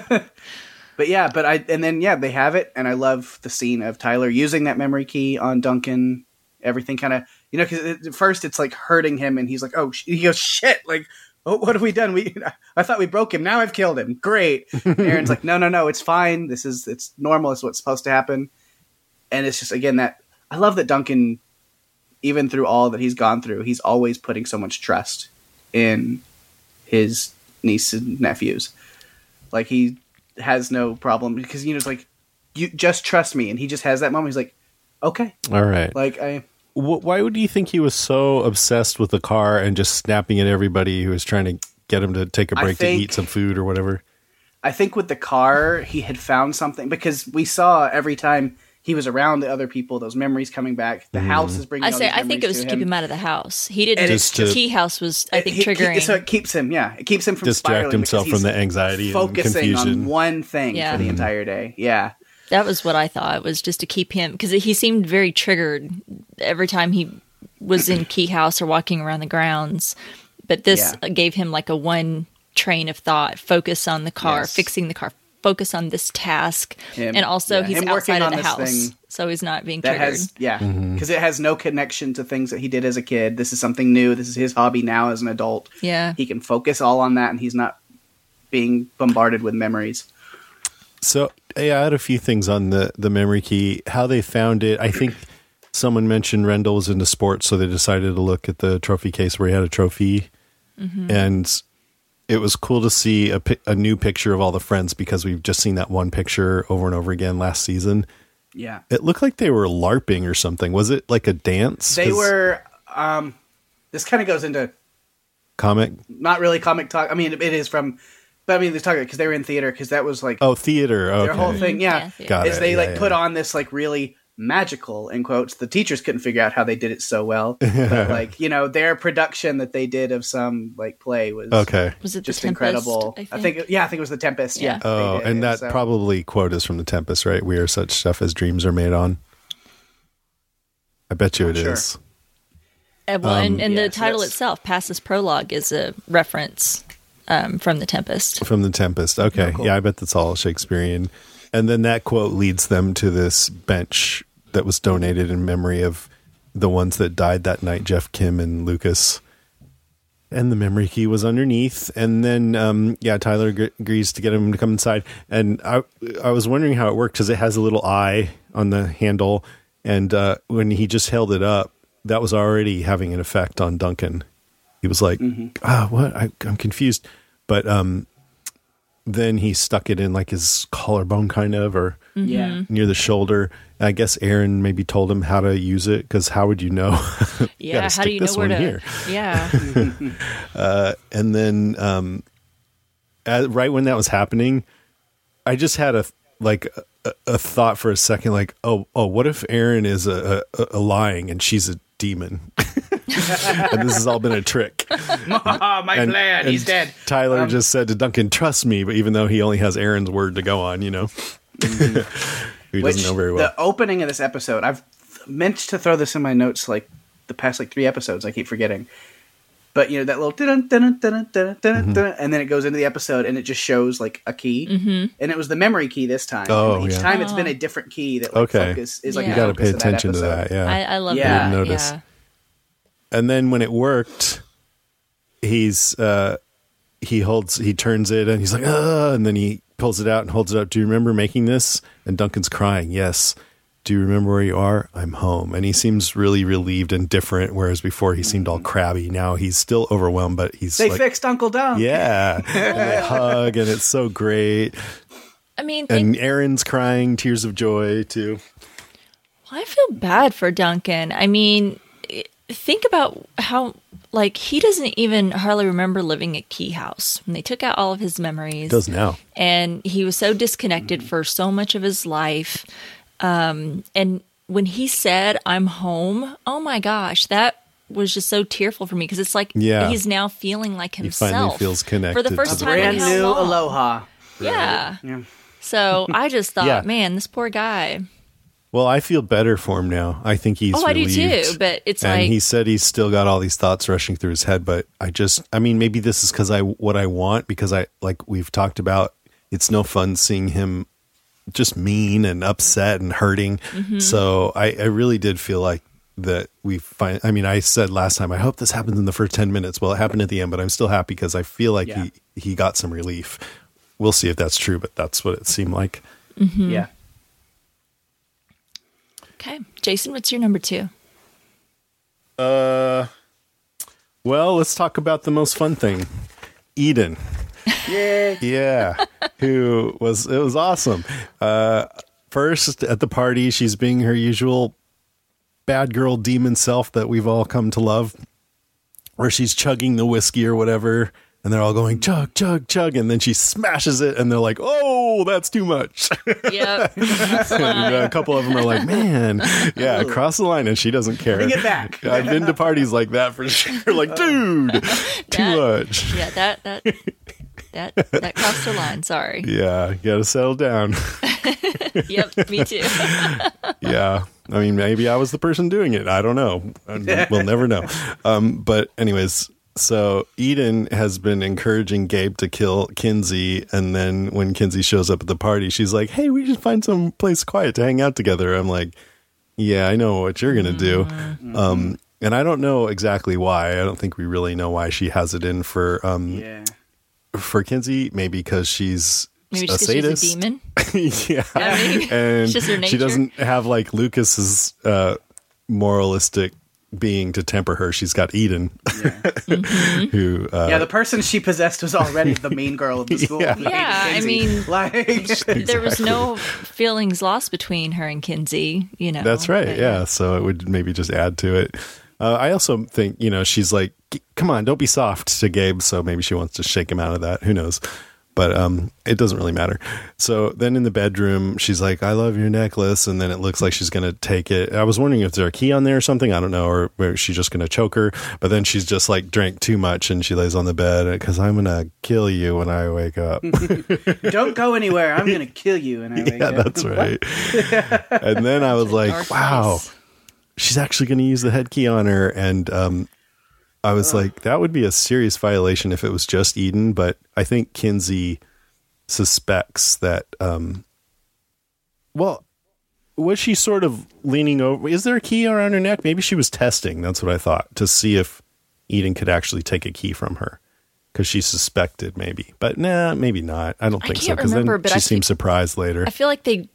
but yeah, but I and then yeah, they have it, and I love the scene of Tyler using that memory key on Duncan. Everything kind of you know because at first it's like hurting him, and he's like, oh, sh-. he goes shit, like. Oh, what have we done? We I thought we broke him. Now I've killed him. Great. Erin's like, no, no, no. It's fine. This is it's normal. It's what's supposed to happen. And it's just again that I love that Duncan even through all that he's gone through, he's always putting so much trust in his niece and nephews. Like he has no problem because you know it's like you just trust me, and he just has that moment. He's like, okay, All right. like I Wh- why would you think he was so obsessed with the car and just snapping at everybody who was trying to get him to take a break think- to eat some food or whatever? I think with the car he had found something because we saw every time he was around the other people, those memories coming back. The mm-hmm. house is bringing. I all say these I think it was to to keep him out of the house. He didn't. And it's just- key house was I think He- he- triggering. so it keeps him, yeah, it keeps him from Distract himself from the anxiety and focusing on one thing Yeah. for the mm-hmm. entire day. Yeah, That was what I thought It was just to keep him because he seemed very triggered every time he was in Key House or walking around the grounds. But this Yeah. gave him like a one train of thought: focus on the car, Yes. fixing the car, focus on this task, Him- and also yeah, he's him outside of on the house, so he's not being that triggered. has yeah Mm-hmm. because it has no connection to things that he did as a kid. This is something new. This is his hobby now as an adult. yeah, He can focus all on that, and he's not being bombarded with memories. So yeah, I had a few things on the the memory key. How they found it, I think someone mentioned Rendell was into sports, so they decided to look at the trophy case where he had a trophy, and it was cool to see a a new picture of all the friends because we've just seen that one picture over and over again last season. Yeah. It looked like they were larping or something. Was it like a dance? They were. Um, this kind of goes into comic. not really comic talk. I mean, it is from, but I mean, they talk because they were in theater because that was like Oh, theater. Okay. their whole thing. Yeah, Yeah. Got is it. they Yeah, like yeah. put on this like really magical in quotes. The teachers couldn't figure out how they did it so well, but like you know their production that they did of some like play was Okay. Was it just the Tempest, incredible. I think. I think yeah, I think it was the Tempest. Yeah. Yeah. Oh, did and that so- probably quote is from the Tempest, right? We are such stuff as dreams are made on. I bet you it is. Sure. And, well, and, um, and yeah, the so title that's- itself, Passes This Prologue," is a reference um, from the Tempest. From the Tempest. Okay. Yeah, I bet that's all Shakespearean. And then that quote leads them to this bench that was donated in memory of the ones that died that night, Jeff Kim and Lucas. And the memory key was underneath. And then, um, yeah, Tyler ag- agrees to get him to come inside. And I, I was wondering how it worked because it has a little eye on the handle. And uh, when he just held it up, that was already having an effect on Duncan. He was like, ah, what? I, I'm confused. But um, then he stuck it in like his collarbone, kind of, or yeah. near the shoulder. I guess Erin maybe told him how to use it because how would you know? You Yeah, gotta how do stick you know this where one to? here. Yeah, And then, um, at, right when that was happening, I just had a like a, a thought for a second, like, oh, oh, what if Erin is a, a, a lying and she's a demon, and this has all been a trick. My And, plan. and He's dead. Tyler Um, just said to Duncan, "Trust me," but even though he only has Erin's word to go on, you know, he Which doesn't know very well. the opening of this episode, I've meant to throw this in my notes like the past like three episodes. I keep forgetting. But you know that little dun dun dun dun dun dun, and then it goes into the episode and it just shows like a key, Mm-hmm. and it was the memory key this time. Oh, And each yeah. time it's been a different key that like Okay. focus is like You you got to pay attention to that. Yeah, I, I love Yeah. that. Notice. Yeah. And then when it worked, he's uh he holds he turns it and he's like, ah, and then he pulls it out and holds it up. Do you remember making this? And Duncan's crying. Yes. Do you remember where you are? I'm home. And he seems really relieved and different, whereas before he seemed all crabby. Now he's still overwhelmed, but he's They like, fixed Uncle Dunk. yeah, and they hug, and it's so great. I mean, And think- Erin's crying tears of joy too. I feel bad for Duncan. I mean, i- think about how like he doesn't even hardly remember living at Key House when they took out all of his memories. Does now. and he was so disconnected for so much of his life. Um, and when he said, "I'm home," oh my gosh, that was just so tearful for me because it's like Yeah. he's now feeling like himself. He finally feels connected for the first the time. in Brand new? Aloha. Yeah. Yeah. So I just thought, Yeah. man, this poor guy. Well, I feel better for him now. I think he's Oh, I do too, but it's and like- he said he's still got all these thoughts rushing through his head. But I just, I mean, maybe this is because I what I want because I like we've talked about. It's no fun seeing him just mean and upset and hurting. Mm-hmm. So I, I really did feel like that we find. I mean, I said last time I hope this happens in the first ten minutes. Well, it happened at the end, but I'm still happy because I feel like Yeah. he he got some relief. We'll see if that's true, but that's what it seemed like. Yeah. Okay, Jason, what's your number two? Uh, well, let's talk about the most fun thing, Eden. Yeah. Yeah, who was it was awesome. Uh, first at the party, she's being her usual bad girl demon self that we've all come to love, where she's chugging the whiskey or whatever. And they're all going chug, chug, chug, and then she smashes it, and they're like, "Oh, that's too much." Yep. and a couple of them are like, "Man, yeah, across the line," and she doesn't care. Bring it back. I've been to parties like that for sure. Like, dude, too That- much. yeah, that that that that crossed the line. Sorry. Yeah, you gotta settle down. Yep, me too. yeah. I mean, maybe I was the person doing it. I don't know. We'll never know. Um, but, anyways, so Eden has been encouraging Gabe to kill Kinsey. And then when Kinsey shows up at the party, she's like, hey, we should find some place quiet to hang out together. I'm like, yeah, I know what you're going to do. Um, and I don't know exactly why. I don't think we really know why she has it in for um, Yeah. for Kinsey, maybe because she's Maybe a just because sadist. she's a demon. yeah, I mean, and just her she doesn't have like Lucas's uh, moralistic being to temper her. She's got Eden, who uh, yeah, the person she possessed was already the mean girl of the school. Yeah. Lady Yeah, I mean- like There was no feelings lost between her and Kinsey. You know. That's right. But, Yeah. So it would maybe just add to it. Uh, I also think, you know, she's like, come on, don't be soft to Gabe. So maybe she wants to shake him out of that. Who knows? But um, it doesn't really matter. So then in the bedroom, she's like, I love your necklace. And then it looks like she's going to take it. I was wondering if there's a key on there or something. I don't know. Or, or she's just going to choke her. But then she's just like drank too much and she lays on the bed because I'm going to kill you when I wake up. don't go anywhere. I'm gonna kill you. And I wake yeah, up. that's right. and then I was like, wow, she's actually going to use the head key on her. And um, I was like, that would be a serious violation if it was just Eden. But I think Kinsey suspects that. Um, well, was she sort of leaning over? Is there a key around her neck? Maybe she was testing. That's what I thought to see if Eden could actually take a key from her. Because she suspected, maybe, but nah, maybe not. I don't I think so. can't Because then remember, but she I seems feel- surprised later. I feel like they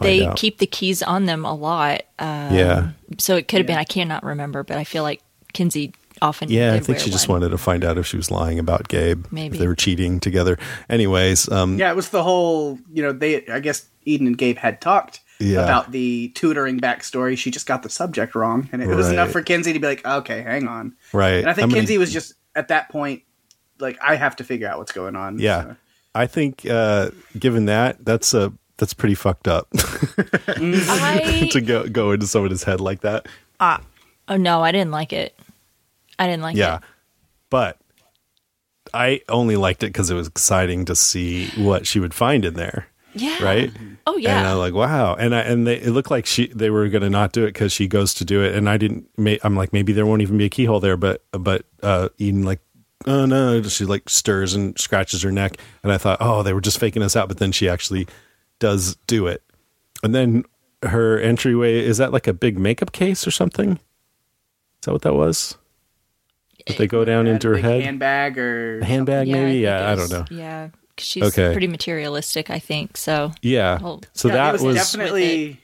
they out. keep the keys on them a lot. Uh, yeah, so it could have been. I cannot remember, but I feel like Kinsey often. Yeah, I think wear she just one. wanted to find out if she was lying about Gabe. Maybe. If they were cheating together. Anyways, um, Yeah, it was the whole. You know, they. I guess Eden and Gabe had talked Yeah. about the tutoring backstory. She just got the subject wrong, and it was enough for Kinsey to be like, "Okay, hang on." right. And I think I'm gonna- Kinsey was just at that point, like, I have to figure out what's going on. Yeah. So- I think, uh, given that, that's a, that's pretty fucked up I, to go, go into someone's head like that. oh no, I didn't like it. I didn't like Yeah. it. Yeah. But I only liked it because it was exciting to see what she would find in there. Yeah. Right. Oh yeah. And. I'm like, wow. And I, and they, it looked like she they were going to not do it because she goes to do it, and I didn't. I'm like, maybe there won't even be a keyhole there, but but uh, Eden like, oh no, she like stirs and scratches her neck, and I thought, oh, they were just faking us out, but then she actually does do it, and then her entryway is that like a big makeup case or something? Is that what that was? Did they go down Had into her head? handbag or handbag, Yeah, maybe? think Yeah, I don't know. Yeah, 'cause she's Okay. pretty materialistic, I think. So Yeah. Well, so Yeah, that was, was definitely,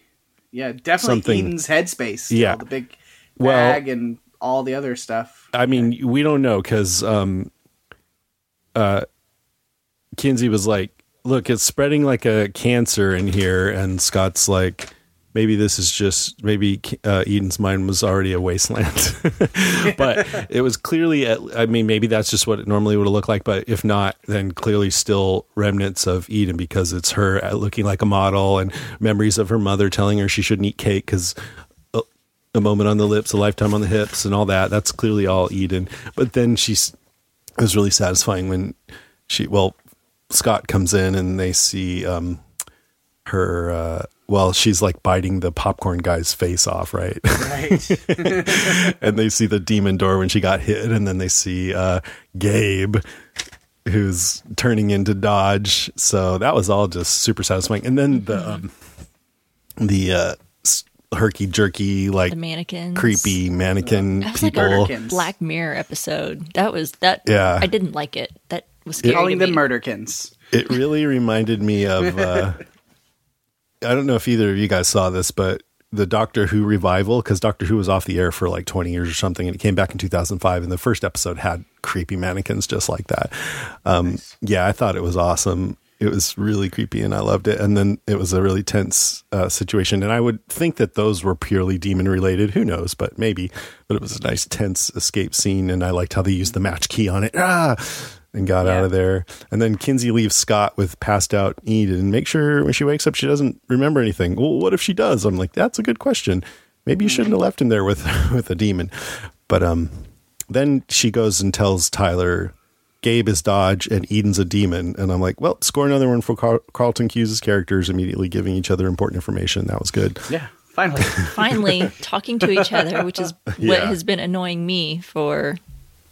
yeah, definitely something- Eden's headspace. you Yeah. know, the big Well- bag and all the other stuff. I mean, we don't know because um, uh, Kinsey was like, "Look, it's spreading like a cancer in here," and Scott's like, "Maybe this is just maybe uh, Eden's mind was already a wasteland." but it was clearly, at, I mean, maybe that's just what it normally would looked like. But if not, then clearly still remnants of Eden because it's her uh, looking like a model and memories of her mother telling her she shouldn't eat cake because a moment on the lips, a lifetime on the hips, and all that. That's clearly all Eden. But then she's it was really satisfying when she well Scott comes in and they see um her uh well she's like biting the popcorn guy's face off right Right. and they see the demon door when she got hit and then they see uh gabe who's turning into dodge so that was all just super satisfying and then the um the uh herky jerky like the mannequins, creepy mannequin That was people. Murderkin. a Black Mirror episode. That was that. Yeah. I didn't like it. That was scary Calling them murderkins. it really reminded me of. Uh, I don't know if either of you guys saw this, but the Doctor Who revival, because Doctor Who was off the air for like 20 years or something, and it came back in 2005, and the first episode had creepy mannequins just like that. Um, Yeah, I thought it was awesome. It was really creepy, and I loved it. And then it was a really tense uh, situation, and I would think that those were purely demon related. Who knows? But maybe. But it was a nice tense escape scene, and I liked how they used the match key on it. Ah! And got out of there. And then Kinsey leaves Scott with passed out Eden. Make sure when she wakes up, she doesn't remember anything. Well, what if she does? I'm like, that's a good question. Maybe you shouldn't have left him there with with a demon. But um, then she goes and tells Tyler, Gabe is Dodge and Eden's a demon. And I'm like, well, score another one for Carl- Carlton Cuse' characters immediately giving each other important information. That was good. Yeah, finally. Finally, talking to each other, which is what Yeah. has been annoying me for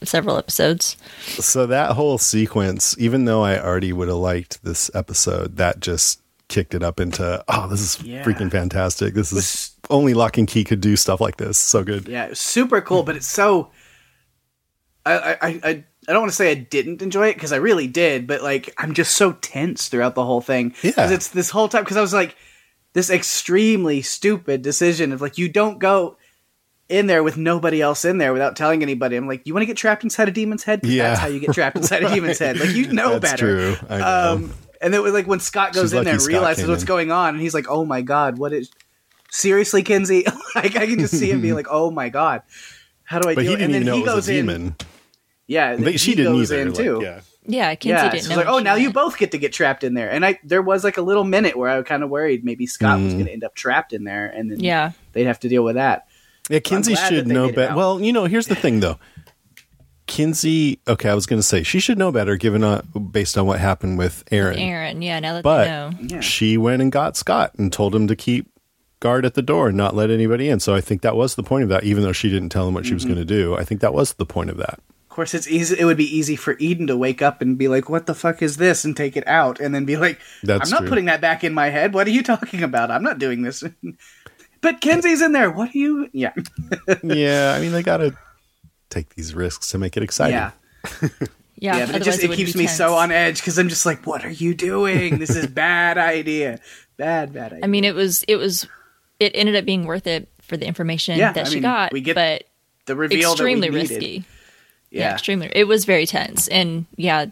several episodes. So that whole sequence, even though I already would have liked this episode, that just kicked it up into oh, this is Yeah. freaking fantastic. This is only Locke and Key could do stuff like this. So good. yeah, it was super cool, but it's so. I, I, I, I don't want to say I didn't enjoy it because I really did, but like I'm just so tense throughout the whole thing. Yeah. Because it's this whole time because I was like this extremely stupid decision of like you don't go in there with nobody else in there without telling anybody. I'm like, you want to get trapped inside a demon's head? Yeah. That's how you get trapped inside a demon's head. Like you know better. That's better. true. I know. Um, and it was like when Scott goes She's in there and Scott realizes what's in. going on, and he's like, "Oh my god, what is?" Seriously, Kinsey, like I can just see him being like, "Oh my god, how do I?" but deal? he didn't and then even know he it was goes a in. demon. Yeah, But she he didn't goes either. in like, too. yeah. Yeah, Kinsey yeah, didn't so know. like, oh, she now you both get to get trapped in there. And I there was like a little minute where I was kind of worried maybe Scott Mm. was going to end up trapped in there, and then Yeah. they'd have to deal with that. Yeah, Kinsey should know better. Well, you know, here's the thing, though. Kinsey, okay, I was going to say she should know better, given uh, based on what happened with Erin. Erin, yeah, now that But they know. Yeah. she went and got Scott and told him to keep guard at the door and not let anybody in. So I think that was the point of that. Even though she didn't tell him what she was Mm-hmm. going to do, I think that was the point of that. Of course, it's easy. It would be easy for Eden to wake up and be like, "What the fuck is this?" and take it out, and then be like, That's "I'm not true. putting that back in my head. What are you talking about? I'm not doing this." but Kinsey's in there. What are you? Yeah, yeah, I mean, they got to take these risks to make it exciting. yeah, Yeah, yeah. But it just it would keeps me tense. so on edge because I'm just like, "What are you doing? This is bad idea. Bad, bad idea." I mean, it was it was it ended up being worth it for the information Yeah, that I she mean, got, we get but the reveal extremely that we risky. Yeah. Yeah. extremely. It was very tense, and yeah,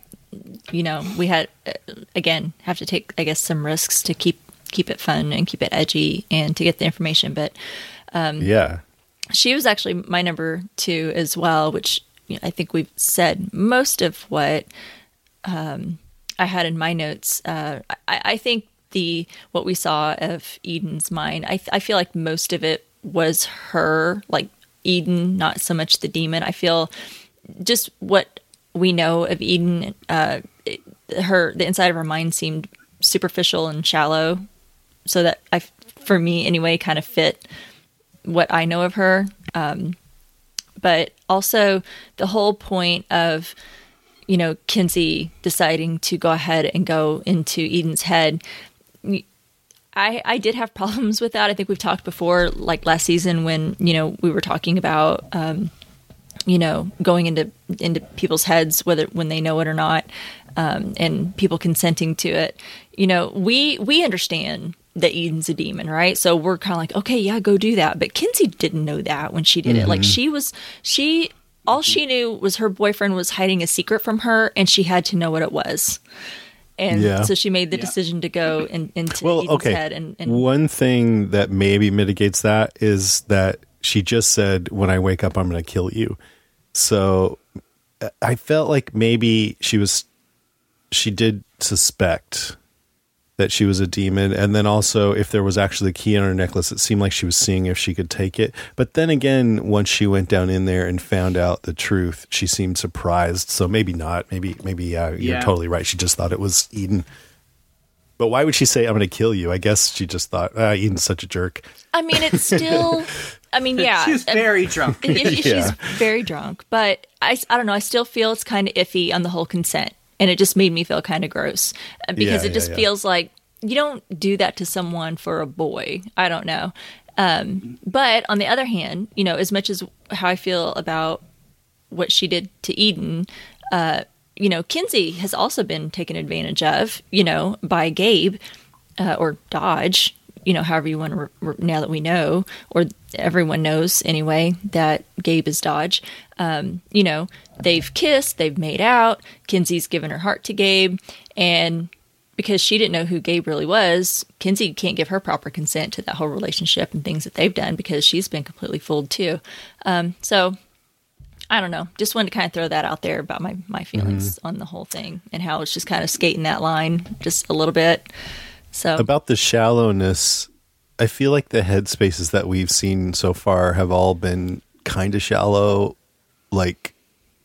you know, we had uh, again have to take, I guess, some risks to keep keep it fun and keep it edgy and to get the information. But Yeah. she was actually my number two as well, which you know, I think we've said most of what um, I had in my notes. Uh, I, I think the what we saw of Eden's mind, I, I feel like most of it was her, like Eden, not so much the demon. I feel just what we know of Eden, uh, it- her the inside of her mind seemed superficial and shallow, so that I, for me anyway, kind of fit what I know of her. Um, but also the whole point of, you know, Kinsey deciding to go ahead and go into Eden's head. I, I did have problems with that. I think we've talked before, like last season when, you know, we were talking about, um, you know, going into into people's heads, whether when they know it or not, um, and people consenting to it. You know, we we understand that Eden's a demon, right? So we're kind of like, okay, yeah, go do that. But Kinsey didn't know that when she did it. Like she was, she all she knew was her boyfriend was hiding a secret from her, and she had to know what it was. And Yeah. so she made the decision to go in, into Well, Eden's okay. head. And, and One thing that maybe mitigates that is that she just said, "When I wake up, I'm going to kill you." So uh, I felt like maybe she was, she did suspect that she was a demon, and then also if there was actually a key on her necklace, it seemed like she was seeing if she could take it. But then again, once she went down in there and found out the truth, she seemed surprised. So maybe not. Maybe maybe yeah, you're Yeah. totally right. She just thought it was Eden. But why would she say, I'm going to kill you? I guess she just thought, ah, Eden's such a jerk. I mean, it's still. I mean, yeah, She's I- very drunk. if- if Yeah. she's very drunk but I, I don't know i still feel it's kind of iffy on the whole consent and it just made me feel kind of gross uh, because Yeah, it just yeah, yeah. feels like you don't do that to someone for a boy i don't know um, but on the other hand you know as much as how i feel about what she did to eden uh, you know kinsey has also been taken advantage of you know by gabe uh, or dodge you know however you want to re- re- now that we know or everyone knows anyway that gabe is dodge um, you know they've kissed they've made out kinsey's given her heart to gabe and because she didn't know who gabe really was kinsey can't give her proper consent to that whole relationship and things that they've done because she's been completely fooled too um, so I don't know. Just wanted to kind of throw that out there about my my feelings on the whole thing and how it's just kind of skating that line just a little bit. So About the shallowness, I feel like the headspaces that we've seen so far have all been kind of shallow. Like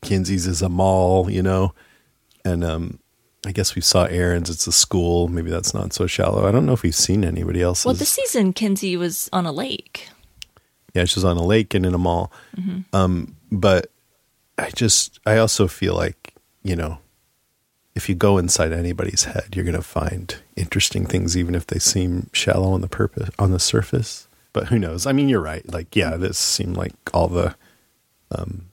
Kinsey's is a mall, you know, and um, I guess we saw Erin's. It's a school. Maybe that's not so shallow. I don't know if we've seen anybody else. well, this season Kinsey was on a lake. yeah, she's on a lake and in a mall. Um, but I just, I also feel like, you know, if you go inside anybody's head, you're going to find interesting things, even if they seem shallow on the purpose on the surface. But who knows? I mean, you're right. Like, yeah, this seemed like all the, um,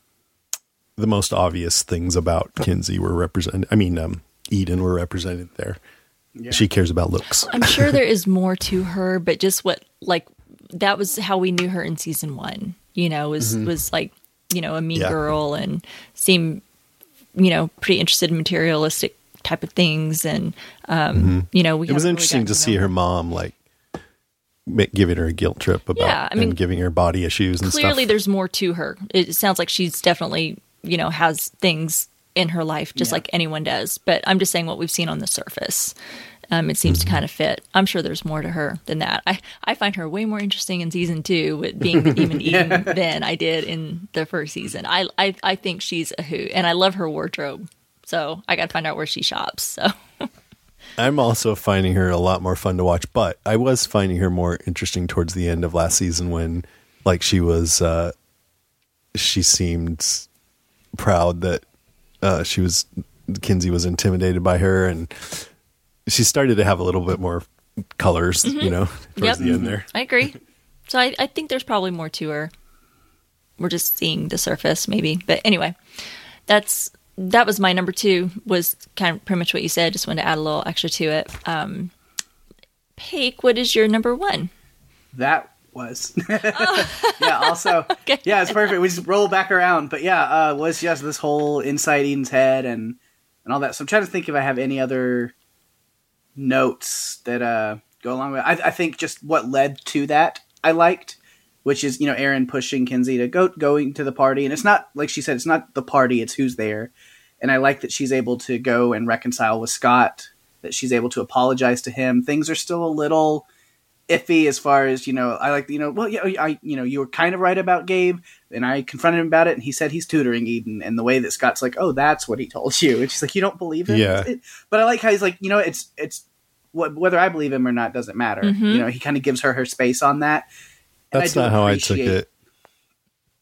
the most obvious things about Kinsey were represented. I mean, um, Eden were represented there. She cares about looks. I'm sure there is more to her, but just what like that was how we knew her in season one. You know, was was like you know a mean Mm-hmm. Yeah. girl and seemed you know pretty interested in materialistic type of things, and um, you know we Mm-hmm. it was haven't really interesting gotten to see her mom like giving her a guilt trip about Yeah, I mean, and giving her body issues and clearly stuff. there's more to her it sounds like she's definitely you know has things in her life just Yeah. like anyone does. But i'm just saying what we've seen on the surface um, it seems to kind of fit. I'm sure there's more to her than that. I, I find her way more interesting in season two with being the demon eden than i did in the first season. I, I i think she's a hoot and i love her wardrobe. So i gotta find out where she shops so. I'm also finding her a lot more fun to watch, but I was finding her more interesting towards the end of last season when like she was uh she seemed proud that uh she was Kinsey was intimidated by her and she started to have a little bit more colors, you know, towards Mm-hmm. Yep. the end there. I agree. So I, I think there's probably more to her. We're just seeing the surface, maybe. But anyway, that's that was my number two. Was kind of pretty much what you said. Just wanted to add a little extra to it. Um, Paik, what is your number one? That was. yeah, also. Yeah, it's perfect. We just roll back around. But yeah, uh, was just this whole inside Eden's head and and all that. So I'm trying to think if I have any other notes that uh, go along with it. I, I think just what led to that I liked, which is, you know, Erin pushing Kinsey to go going to the party. And it's not, like she said, it's not the party, it's who's there. And I like that she's able to go and reconcile with Scott, that she's able to apologize to him. Things are still a little iffy as far as you know i like you know well yeah i you know you were kind of right about gabe and i confronted him about it and he said he's tutoring eden and the way that scott's like oh that's what he told you and she's like you don't believe him Yeah. But i like how he's like you know it's it's what, whether i believe him or not doesn't matter Mm-hmm. you know he kind of gives her her space on that That's not how I took it.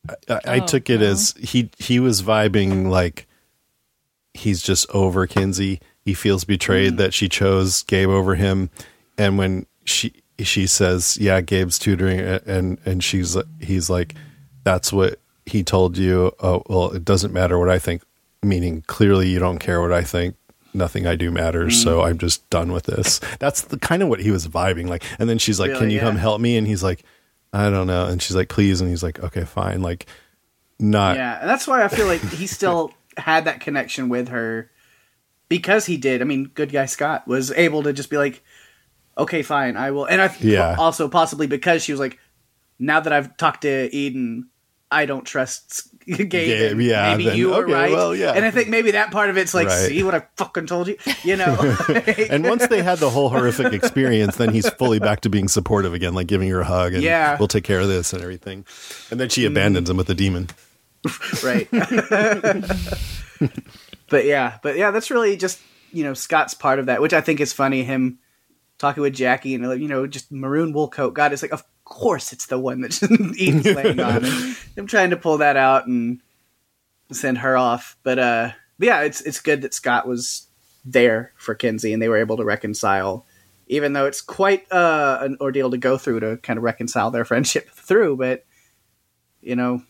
I, I, I Oh, took it no. as he he was vibing like he's just over Kinsey. He feels betrayed that she chose Gabe over him, and when she she says, "Yeah, Gabe's tutoring," and and she's he's like, "That's what he told you." Oh well, it doesn't matter what I think. Meaning, clearly, you don't care what I think. Nothing I do matters, so mm. I'm just done with this. That's the kind of what he was vibing like. And then she's like, "Can Really, you come help me?" And he's like, "I don't know." And she's like, "Please," and he's like, "Okay, fine." Like, not yeah and that's why i feel like he still had that connection with her because he did i mean good guy scott was able to just be like okay fine i will and i Yeah. also possibly because she was like now that i've talked to eden i don't trust gabe, Gabe, yeah, maybe then- you were okay, right well, yeah. and i think maybe that part of it's like Right. see what i fucking told you you know and once they had the whole horrific experience, then he's fully back to being supportive again, like giving her a hug and Yeah. we'll take care of this and everything. And then she mm. abandons him with the demon. right but yeah but yeah that's really just you know scott's part of that which i think is funny him talking with jackie and you know just maroon wool coat. God it's like of course it's the one that eden's laying on. And him trying to pull that out and send her off. But uh but yeah it's it's good that scott was there for kinsey and they were able to reconcile even though it's quite uh, an ordeal to go through to kind of reconcile their friendship through. But you know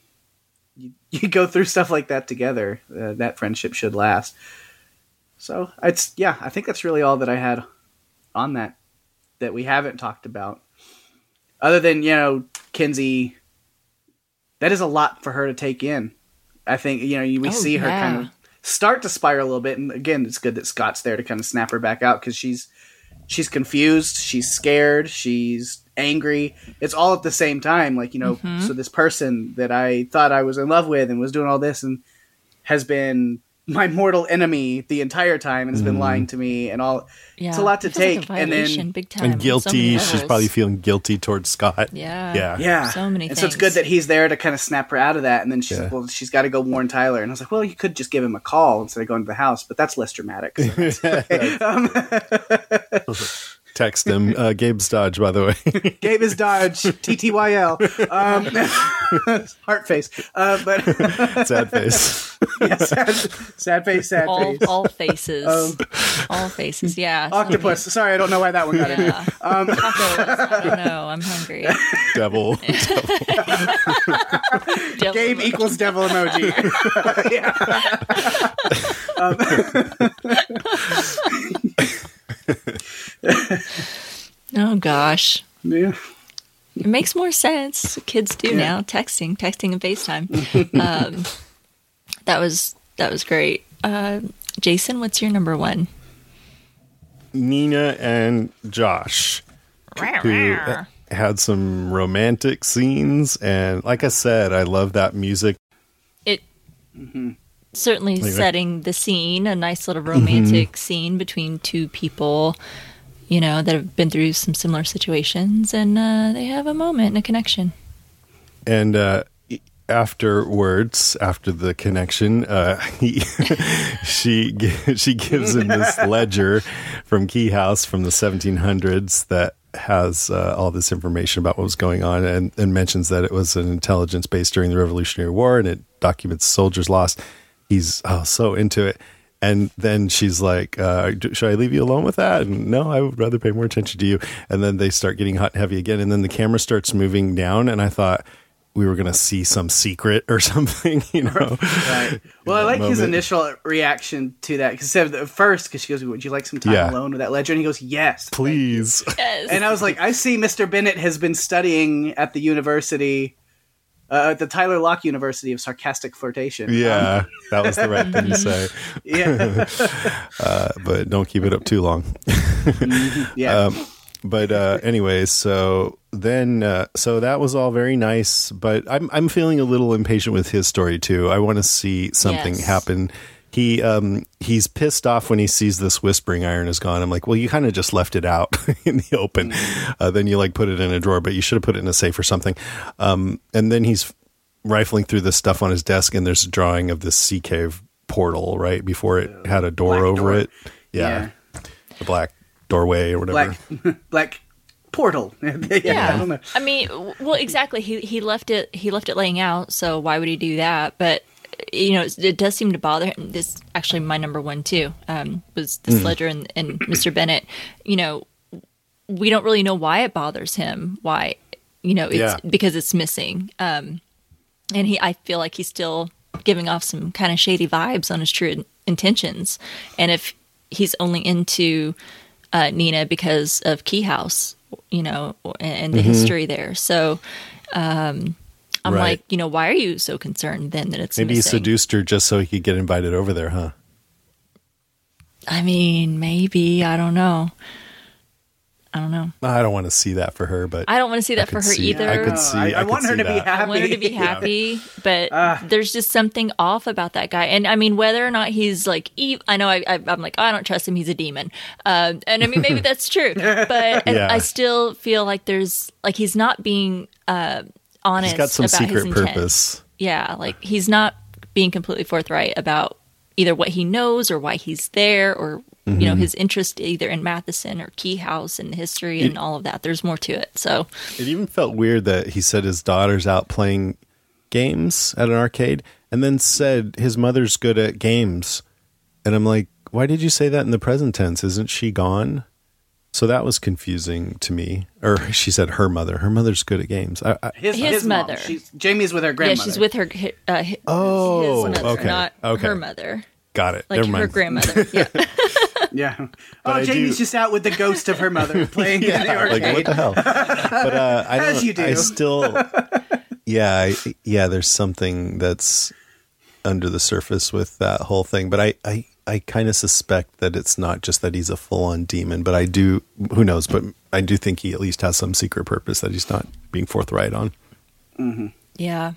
you, you go through stuff like that together, uh, that friendship should last. So it's yeah, I think that's really all that I had on that that we haven't talked about. Other than you know Kinsey, that is a lot for her to take in. I think you know we Oh, see her yeah. kind of start to spiral a little bit, and again, it's good that Scott's there to kind of snap her back out because she's she's confused, she's scared, she's angry. It's all at the same time. Like, you know, Mm-hmm. so this person that I thought I was in love with and was doing all this and has been my mortal enemy the entire time and has been lying to me and all. Yeah, It's a lot to It feels like take. a and then, big time, And on so guilty. She's probably feeling guilty towards Scott. Yeah. Yeah. yeah. So many And so it's good that he's there to kind of snap her out of that. And then she's Yeah. like, well, she's got to go warn Tyler. And I was like, well, you could just give him a call instead of going to the house, but that's less dramatic. So that's okay. um, Text him. Uh, Gabe's Dodge, by the way. Gabe is Dodge, TTYL, um, heart face. Uh, but Sad face. yeah, sad, sad face, sad all face. all faces, Um, all faces. Yeah, Octopus. Sorry, I don't know why that one got in. Yeah. Tacos. I don't know. I'm hungry. Devil. Devil Gabe emoji. equals devil emoji. Oh gosh. yeah. It makes more sense. Kids do now texting, texting and FaceTime. um, that was that was great. Uh, Jason, what's your number one? Nina and Josh, who had some romantic scenes. And like I said, I love that music. It certainly Anyway. setting the scene, a nice little romantic scene between two people, you know, that have been through some similar situations, and uh, they have a moment and a connection. And uh, afterwards, after the connection, uh, he, she she gives him this ledger from Key House from the 1700s that has uh, all this information about what was going on, and, and mentions that it was an intelligence base during the Revolutionary War, and it documents soldiers lost. He's oh, so into it. And then she's like, uh, "Should I leave you alone with that?" And no, I would rather pay more attention to you. And then they start getting hot and heavy again, and then the camera starts moving down, and I thought we were going to see some secret or something, you know? Right. Well, I that like his initial reaction to that because at first, because she goes, "Would you like some time Yeah. alone with that ledger?" And he goes, "Yes, Please. Yes. And I was like, I see Mr. Bennett has been studying at the university, uh, the Tyler Locke University of Sarcastic Flirtation. Yeah, that was the right thing to say. Yeah. Uh, but don't keep it up too long. yeah. Um, but uh, anyway, so then, uh, so that was all very nice. But I'm I'm feeling a little impatient with his story too. I want to see something Yes. happen. He um he's pissed off when he sees this whispering iron is gone. I'm like, well, you kind of just left it out in the open. Uh, then you like put it in a drawer, but you should have put it in a safe or something. Um, and then he's rifling through this stuff on his desk, and there's a drawing of this sea cave portal right before it had a door Black over door. it. Yeah, the black doorway or whatever. black, black portal. yeah, I don't know. I mean, well, exactly. He he left it. He left it laying out. So why would he do that? But you know, it, it does seem to bother him. This actually my number one too. Um, was this ledger and, and Mr. Bennett. You know, we don't really know why it bothers him. Why, you know, it's Yeah. because it's missing. Um, and he, I feel like he's still giving off some kind of shady vibes on his true in- intentions. And if he's only into uh, Nina because of Key House, you know, and, and the history there, so um, I'm Right. like, you know, why are you so concerned then that it's Maybe he seduced her just so he could get invited over there, huh? I mean, maybe I don't know. I don't know. I don't want to see that for her, but I don't want to see that for her see- either. I could see. I, I could want her see to be happy. I want her to be happy, but Ah. there's just something off about that guy. And I mean, whether or not he's like, ev- I know I, I, I'm like, oh, I don't trust him. He's a demon. Um, and I mean, maybe that's true, but Yeah. I still feel like there's like he's not being uh, honest. he's got some secret purpose. Yeah, like he's not being completely forthright about either what he knows or why he's there or you Mm-hmm. know his interest either in Matheson or Key House and history and all of that. There's more to it. So It even felt weird that he said his daughter's out playing games at an arcade, and then said his mother's good at games, and I'm like, why did you say that in the present tense? Isn't she gone? So that was confusing to me. Or she said her mother. Her mother's good at games. I, I, His, His mom. mother. She's, Jamie's with her grandmother. yeah, she's with her. Uh, hi- Oh, his mother, okay, not okay. her mother, got it. like Never her mind. grandmother. Yeah, Yeah. But oh, I Jamie's do- just out with the ghost of her mother playing in the yeah, like what the hell? But uh, I As don't. you do. I still, yeah, I, yeah. There's something that's under the surface with that whole thing. But I, I, I kind of suspect that it's not just that he's a full-on demon. But I do. Who knows? But I do think he at least has some secret purpose that he's not being forthright on. yeah.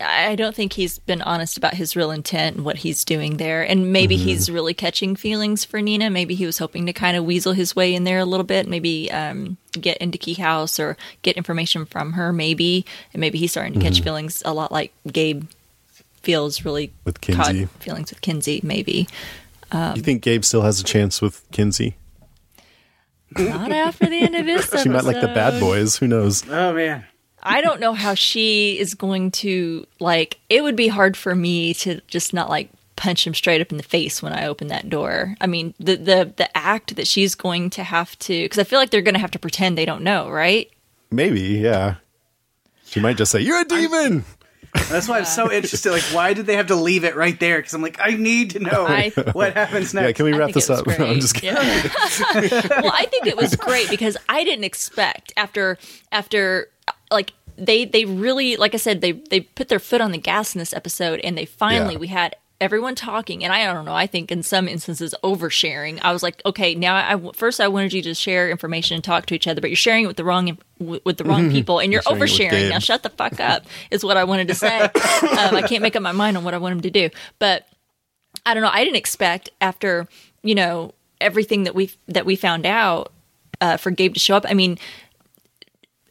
I don't think he's been honest about his real intent and what he's doing there. And maybe Mm-hmm. he's really catching feelings for Nina. Maybe he was hoping to kind of weasel his way in there a little bit. Maybe um, get into Key House or get information from her. Maybe, and maybe he's starting to Mm-hmm. catch feelings a lot like Gabe feels really With caught Kinsey. feelings with Kinsey. Maybe. You think Gabe still has a chance with Kinsey? Not after the end of this episode. She might like the bad boys. Who knows? Oh man. I don't know how she is going to like. It would be hard for me to just not like punch him straight up in the face when I open that door. I mean, the the the act that she's going to have to because I feel like they're going to have to pretend they don't know, right? Maybe, yeah. She might just say, "You're a demon." That's why I'm so interested. Like, why did they have to leave it right there? Because I'm like, I need to know I- what happens next. Yeah, can we wrap this up? No, I'm just kidding. Yeah. well, I think it was great because I didn't expect after after like they they really like I said they they put their foot on the gas in this episode and they finally Yeah. we had everyone talking and I don't know I think in some instances oversharing. I was like, okay, now I first I wanted you to share information and talk to each other, but you're sharing it with the wrong with the wrong people and you're You're sharing it with oversharing. Now shut the fuck up is what I wanted to say. um, I can't make up my mind on what I want him to do, but. I don't know. I didn't expect after you know everything that we that we found out uh, for Gabe to show up. I mean,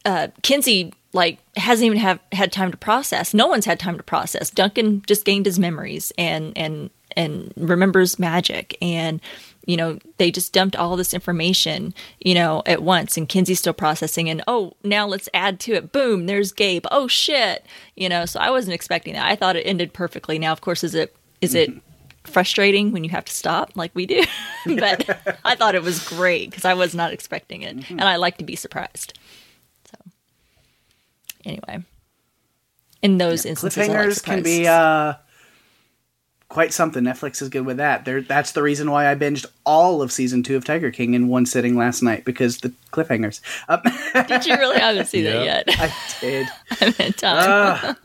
uh, Kinsey like hasn't even have had time to process. No one's had time to process. Duncan just gained his memories and and and remembers magic. And you know they just dumped all this information you know at once. And kinsey's still processing. And oh now let's add to it. Boom there's gabe. Oh shit. You know so i wasn't expecting that. I thought it ended perfectly. Now of course is it is it mm-hmm. frustrating when you have to stop like we do? But i thought it was great because i was not expecting it. Mm-hmm. And i like to be surprised anyway in those instances I like cliffhangers can be uh, quite something. Netflix is good with that. There, that's the reason why I binged all of season two of Tiger King in one sitting last night because the cliffhangers. Um, did you really I haven't seen that yet I did. I haven't had time.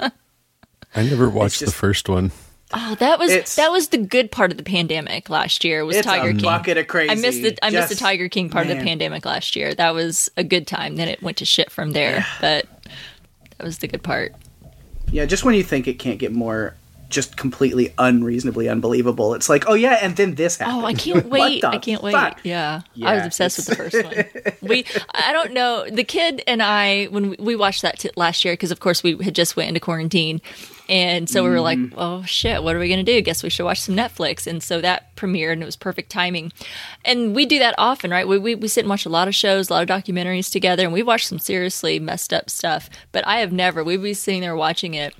I never watched just- the first one. Oh, that was It's- that was the good part of the pandemic last year. Was It's Tiger a King? bucket of crazy. I missed the I missed the Tiger King part of the pandemic last year. That was a good time. Then it went to shit from there, but that was the good part. Yeah, just when you think it can't get more just completely unreasonably unbelievable, it's like, oh yeah, and then this happened. Oh, I can't wait! I can't wait. fuck? Yeah. I was obsessed with the first one. We, I don't know, the kid and I when we, we watched that t- last year because of course we had just went into quarantine, and so we were like, Mm-hmm. oh shit, what are we gonna do? Guess we should watch some Netflix, and so that premiered and it was perfect timing. And we do that often, right? We we, we sit and watch a lot of shows, a lot of documentaries together, and we watch some seriously messed up stuff. But I have never. We'd be sitting there watching it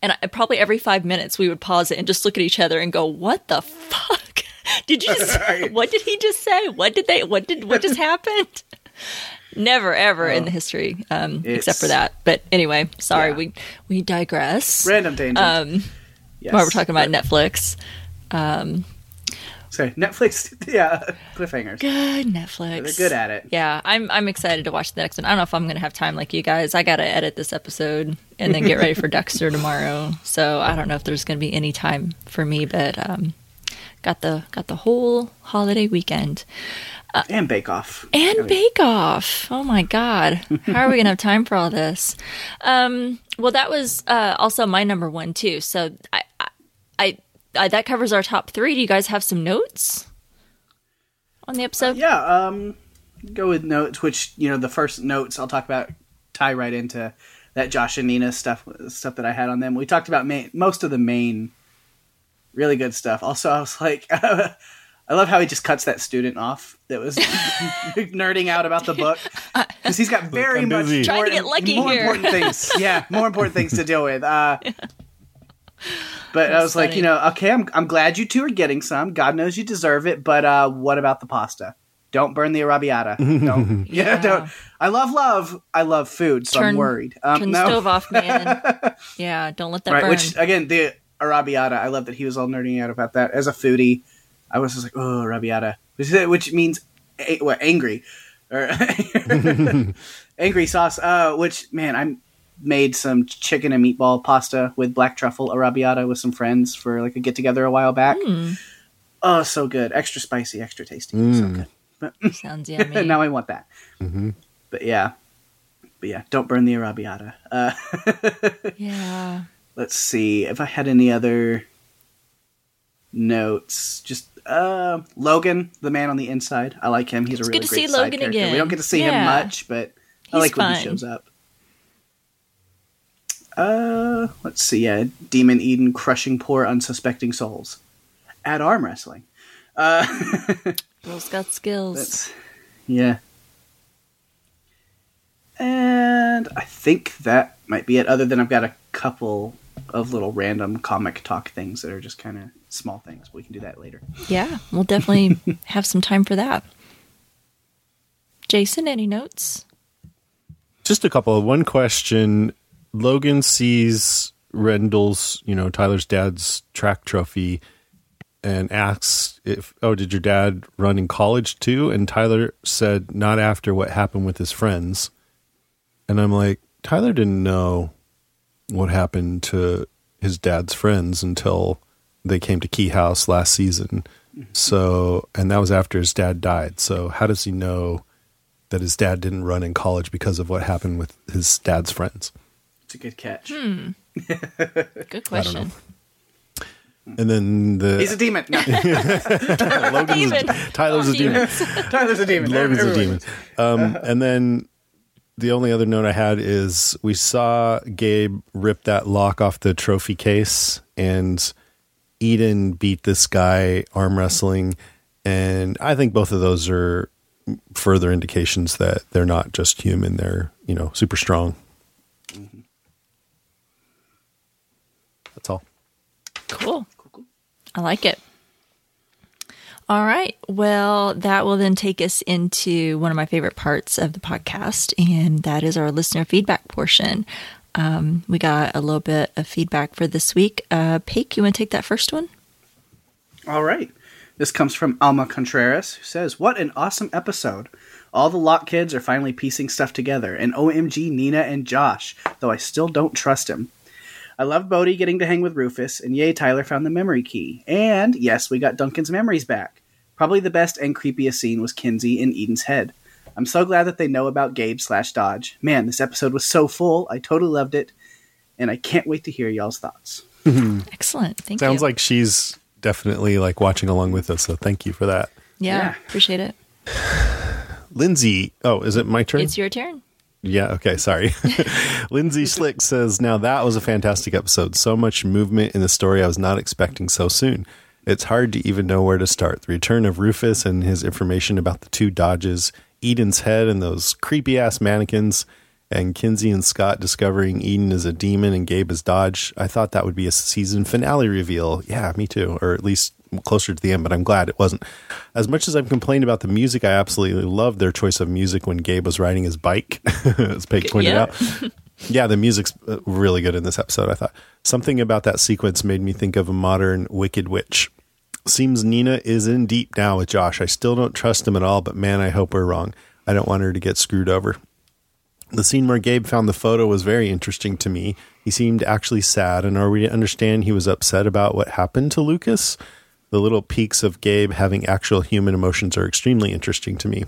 and I, probably every five minutes we would pause it and just look at each other and go, "What the fuck? Did you just? What did he just say? What did they? What did? What just happened?" Never ever in the history, um, except for that. But anyway, sorry, Yeah. we we digress. Random tangent. Um, yes. while we're talking about Netflix, Um, Sorry, Netflix. Yeah, cliffhangers. good Netflix. They're good at it. Yeah, I'm I'm excited to watch the next one. I don't know if I'm going to have time like you guys. I got to edit this episode and then get ready for Dexter tomorrow. So I don't know if there's going to be any time for me, but um, got the got the whole holiday weekend And Bake Off. and Bake Off. Oh my God, how are we going to have time for all this? Um, well, that was uh, also my number one too. So I, I, I, I that covers our top three. Do you guys have some notes on the episode? Yeah, um, go with notes, which you know the first notes I'll talk about tie right into that Josh and Nina stuff stuff that I had on them. We talked about main, most of the main really good stuff. Also, I was like, I love how he just cuts that student off that was nerding out about the book because he's got very I'm much busy. Trying more, to get lucky more here. important things. Yeah, more important things to deal with. Uh, But I was like, you know, okay, I'm I'm glad you two are getting some. God knows you deserve it. But uh, what about the pasta? Don't burn the arrabbiata. Don't. yeah. Yeah. don't. I love love. I love food, so I'm worried. Um, Turn no. the stove off, man. yeah, don't let that right. burn. Which again, the arrabbiata. I love that he was all nerding out about that. As a foodie, I was just like, oh, arrabbiata, which, which means a- what? Angry, or angry sauce. Uh, which man, I made some chicken and meatball pasta with black truffle arrabbiata with some friends for like a get together a while back. Hmm. Oh, so good, extra spicy, extra tasty, so good. Sounds yummy. now I want that. But yeah, but yeah, don't burn the arrabbiata. Uh, yeah. let's see if I had any other notes. Just uh, Logan, the man on the inside. I like him. He's a really good to great see Logan character. again. We don't get to see him much, but I He's like when he shows up. Uh, let's see. Yeah, Demon Eden crushing poor unsuspecting souls at arm wrestling. Girls got skills. Yeah. And I think that might be it. Other than I've got a couple of little random comic talk things that are just kind of small things. We can do that later. Yeah, we'll definitely have some time for that. Jason, any notes? Just a couple. One question: Logan sees Rendell's, you know, Tyler's dad's track trophy, and asks if, "Oh, did your dad run in college too?" And Tyler said, "Not after what happened with his friends." And I'm like, Tyler didn't know what happened to his dad's friends until they came to Key House last season. Mm-hmm. So, and that was after his dad died. So, how does he know that his dad didn't run in college because of what happened with his dad's friends? It's a good catch. Hmm. Good question. And then the He's a demon. No, Logan's Demon. Tyler's Oh, a demon. Tyler's a demon. Logan's a demon. Um, uh-huh. and then the only other note I had is we saw Gabe rip that lock off the trophy case, and Eden beat this guy arm wrestling, and I think both of those are further indications that they're not just human; they're you know super strong. Mm-hmm. That's all. Cool. I like it. All right. Well, that will then take us into one of my favorite parts of the podcast, and that is our listener feedback portion. Um, we got a little bit of feedback for this week. Uh, Paik, you want to take that first one? All right. This comes from Alma Contreras, who says, What an awesome episode. All the Locke kids are finally piecing stuff together, and OMG Nina and Josh, though I still don't trust him. I love Bode getting to hang with Rufus, and yay, Tyler found the memory key. And yes, we got Duncan's memories back. Probably the best and creepiest scene was Kinsey in Eden's head. I'm so glad that they know about Gabe slash Dodge. Man, this episode was so full. I totally loved it, and I can't wait to hear y'all's thoughts. Excellent. Thank Sounds you. like she's definitely like watching along with us. So thank you for that, yeah, Yeah. appreciate it. Lindsay. Oh, is it my turn? It's your turn. Yeah, okay, sorry. Lindsay Schlick says, Now that was a fantastic episode. So much movement in the story I was not expecting so soon. It's hard to even know where to start. The return of Rufus and his information about the two Dodges, Eden's head and those creepy ass mannequins, and Kinsey and Scott discovering Eden is a demon and Gabe is Dodge. I thought that would be a season finale reveal. Yeah, me too. Or at least closer to the end, but I'm glad it wasn't. As much as I've complained about the music, I absolutely loved their choice of music when Gabe was riding his bike, as Peg pointed Yeah. out. yeah, the music's uh, really good in this episode, I thought. Something about that sequence made me think of a modern Wicked Witch. Seems Nina is in deep now with Josh. I still don't trust him at all, but man, I hope we're wrong. I don't want her to get screwed over. The scene where Gabe found the photo was very interesting to me. He seemed actually sad, and are we to understand he was upset about what happened to Lucas? The little peaks of Gabe having actual human emotions are extremely interesting to me.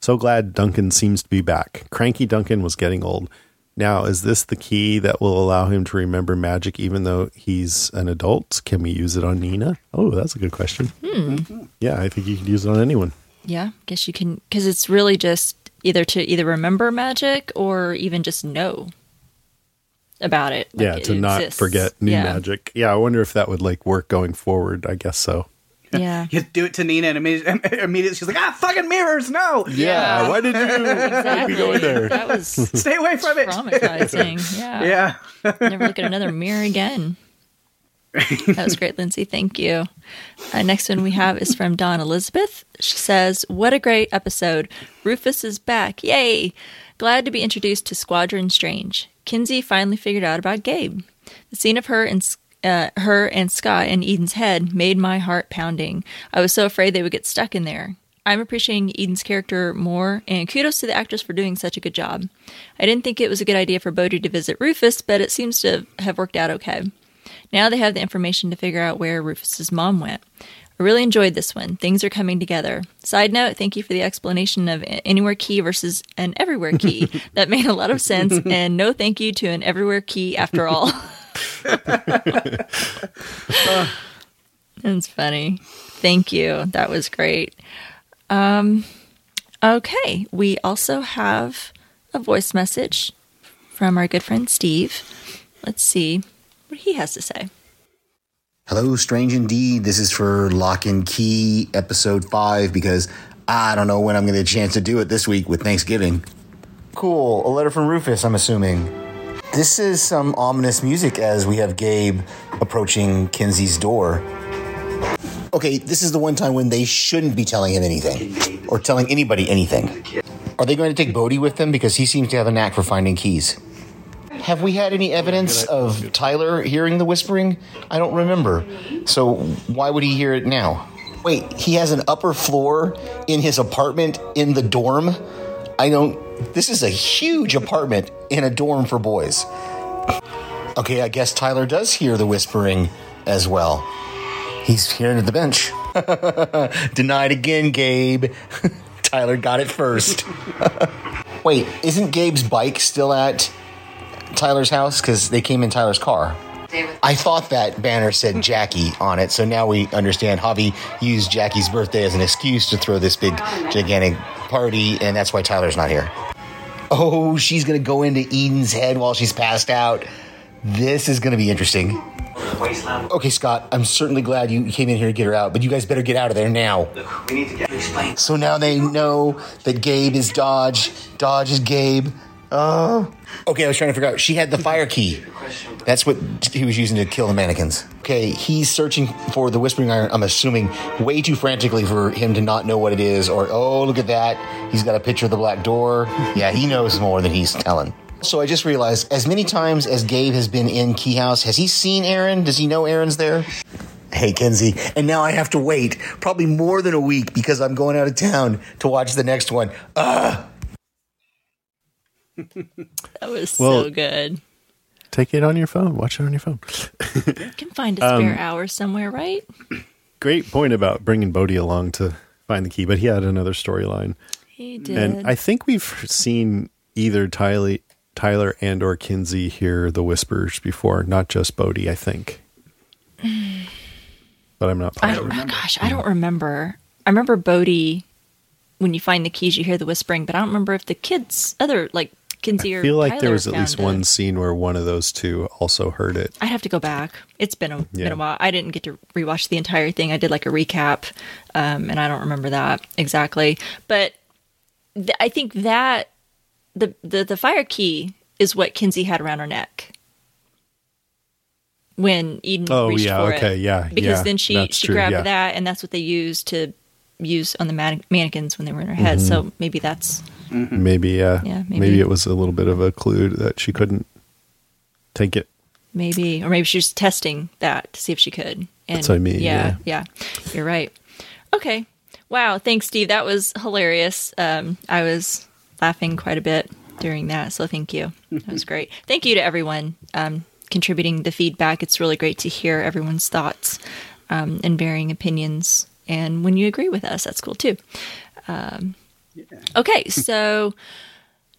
So glad Duncan seems to be back. Cranky Duncan was getting old. Now, is this the key that will allow him to remember magic even though he's an adult? Can we use it on Nina? Oh, that's a good question. Hmm. Yeah, I think you could use it on anyone. Yeah, I guess you can because it's really just either to either remember magic or even just know about it. like yeah, it to not exists. forget new Yeah. magic. Yeah, I wonder if that would like work going forward. I guess so. Yeah, You do it to Nina, and immediately, immediately she's like, ah, fucking mirrors, no! Yeah, why did you exactly. go in there? That was Stay away from it! traumatizing. Yeah. Yeah. Never look at another mirror again. That was great, Lindsay. Thank you. Uh, next one we have is from Dawn Elizabeth. She says, What a great episode. Rufus is back. Yay. Glad to be introduced to Squadron Strange. Kinsey finally figured out about Gabe. The scene of her and uh, her and Scott in Eden's head made my heart pounding. I was so afraid they would get stuck in there. I'm appreciating Eden's character more, and kudos to the actress for doing such a good job. I didn't think it was a good idea for Bode to visit Rufus, but it seems to have worked out okay. Now they have the information to figure out where Rufus's mom went. I really enjoyed this one. Things are coming together. Side note, thank you for the explanation of anywhere key versus an everywhere key. that made a lot of sense, and no thank you to an everywhere key after all. That's funny. Thank you. That was great. Um, okay, we also have a voice message from our good friend Steve. Let's see what he has to say. Hello, Strange Indeed. This is for Locke and Key episode five because I don't know when I'm going to get a chance to do it this week with Thanksgiving. Cool. A letter from Rufus, I'm assuming. This is some ominous music as we have Gabe approaching Kinsey's door. Okay, this is the one time when they shouldn't be telling him anything or telling anybody anything. Are they going to take Bode with them because he seems to have a knack for finding keys? Have we had any evidence of Tyler hearing the whispering? I don't remember. So why would he hear it now? Wait, he has an upper floor in his apartment in the dorm? I don't. This is a huge apartment in a dorm for boys. Okay, I guess Tyler does hear the whispering as well. He's here at the bench. Denied again, Gabe. Tyler got it first. Wait, isn't Gabe's bike still at Tyler's house? Because they came in Tyler's car. I thought that banner said Jackie on it, so now we understand Javi used Jackie's birthday as an excuse to throw this big, gigantic party, and that's why Tyler's not here. Oh, she's gonna go into Eden's head while she's passed out. This is gonna be interesting. Okay, Scott, I'm certainly glad you came in here to get her out, but you guys better get out of there now. We need to get explain. So now they know that Gabe is Dodge, Dodge is Gabe. Oh. Okay, I was trying to figure out. She had the fire key. That's what he was using to kill the mannequins. Okay, he's searching for the Whispering Iron, I'm assuming, way too frantically for him to not know what it is. Or, oh, look at that. He's got a picture of the black door. Yeah, he knows more than he's telling. So I just realized, as many times as Gabe has been in Key House, has he seen Erin? Does he know Erin's there? Hey, Kinsey. And now I have to wait probably more than a week because I'm going out of town to watch the next one. Ugh. That was Well- so good. Take it on your phone. Watch it on your phone. You can find a um, spare hour somewhere, right? Great point about bringing Bode along to find the key, but he had another storyline. He did. And I think we've seen either Tyler, Tyler and or Kinsey hear the whispers before, not just Bode, I think. But I'm not I positive. don't, gosh, I don't remember. I remember Bode. When you find the keys, you hear the whispering, but I don't remember if the kids, other like Kinsey I feel like Tyler there was at least it. one scene where one of those two also heard it. I'd have to go back. It's been a, Yeah. been a while. I didn't get to rewatch the entire thing. I did like a recap, um, and I don't remember that exactly. But th- I think that the, the the fire key is what Kinsey had around her neck when Eden Oh, reached yeah, for okay, it. yeah, because yeah, then she she true, grabbed yeah. that, and that's what they used to use on the man- mannequins when they were in her head. Mm-hmm. So maybe that's Maybe, uh, Yeah, maybe. maybe. it was a little bit of a clue that she couldn't take it. maybe, or maybe she was testing that to see if she could. And That's what I mean, Yeah, yeah, you're right. Okay, wow. Thanks, Steve. That was hilarious. Um, I was laughing quite a bit during that, so thank you. That was great. Thank you to everyone um, contributing the feedback. It's really great to hear everyone's thoughts um, and varying opinions. And when you agree with us, that's cool too. Um, Okay, so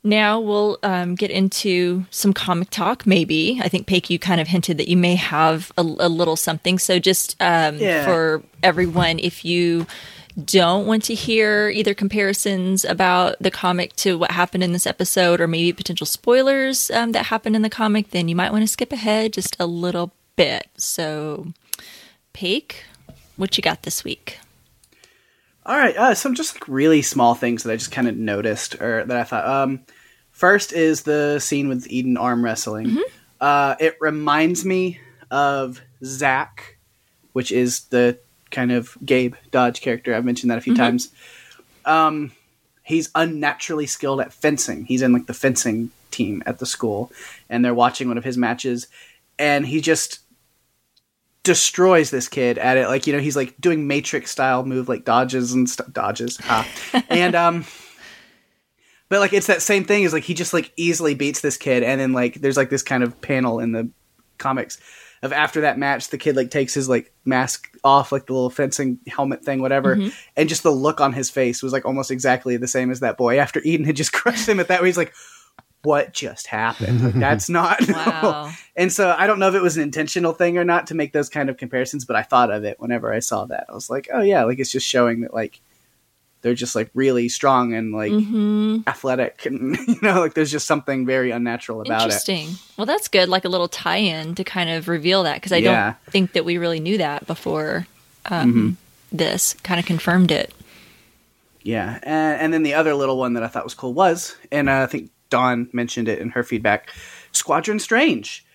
now we'll um, get into some comic talk. Maybe I think Paik, you kind of hinted that you may have a, a little something. So just um, Yeah. for everyone, if you don't want to hear either comparisons about the comic to what happened in this episode, or maybe potential spoilers um, that happened in the comic, then you might want to skip ahead just a little bit. So, Paik, what you got this week? All right, uh, some just like really small things that I just kind of noticed or that I thought. Um, first is the scene with Eden arm wrestling. Uh, it reminds me of Zach, which is the kind of Gabe Dodge character. I've mentioned that a few times. Um, he's unnaturally skilled at fencing. He's in like the fencing team at the school, and they're watching one of his matches, and he just destroys this kid at it. Like you know, he's like doing Matrix style move, like dodges and st- dodges, ha. and um. But like it's that same thing Is like he just like easily beats this kid, and then like there's like this kind of panel in the comics of after that match, the kid like takes his like mask off, like the little fencing helmet thing, whatever, and just the look on his face was like almost exactly the same as that boy after Eden had just crushed him at that way. He's like, "What just happened? Like, that's not." Wow. And so I don't know if it was an intentional thing or not to make those kind of comparisons, but I thought of it whenever I saw that. I was like, "Oh yeah, like it's just showing that like." They're just like really strong and like athletic, and you know, like there's just something very unnatural about it. Interesting. Well, that's good. Like a little tie-in to kind of reveal that because I Yeah. don't think that we really knew that before um, this. Kind of confirmed it. Yeah, and, and then the other little one that I thought was cool was, and uh, I think Dawn mentioned it in her feedback, Squadron Strange,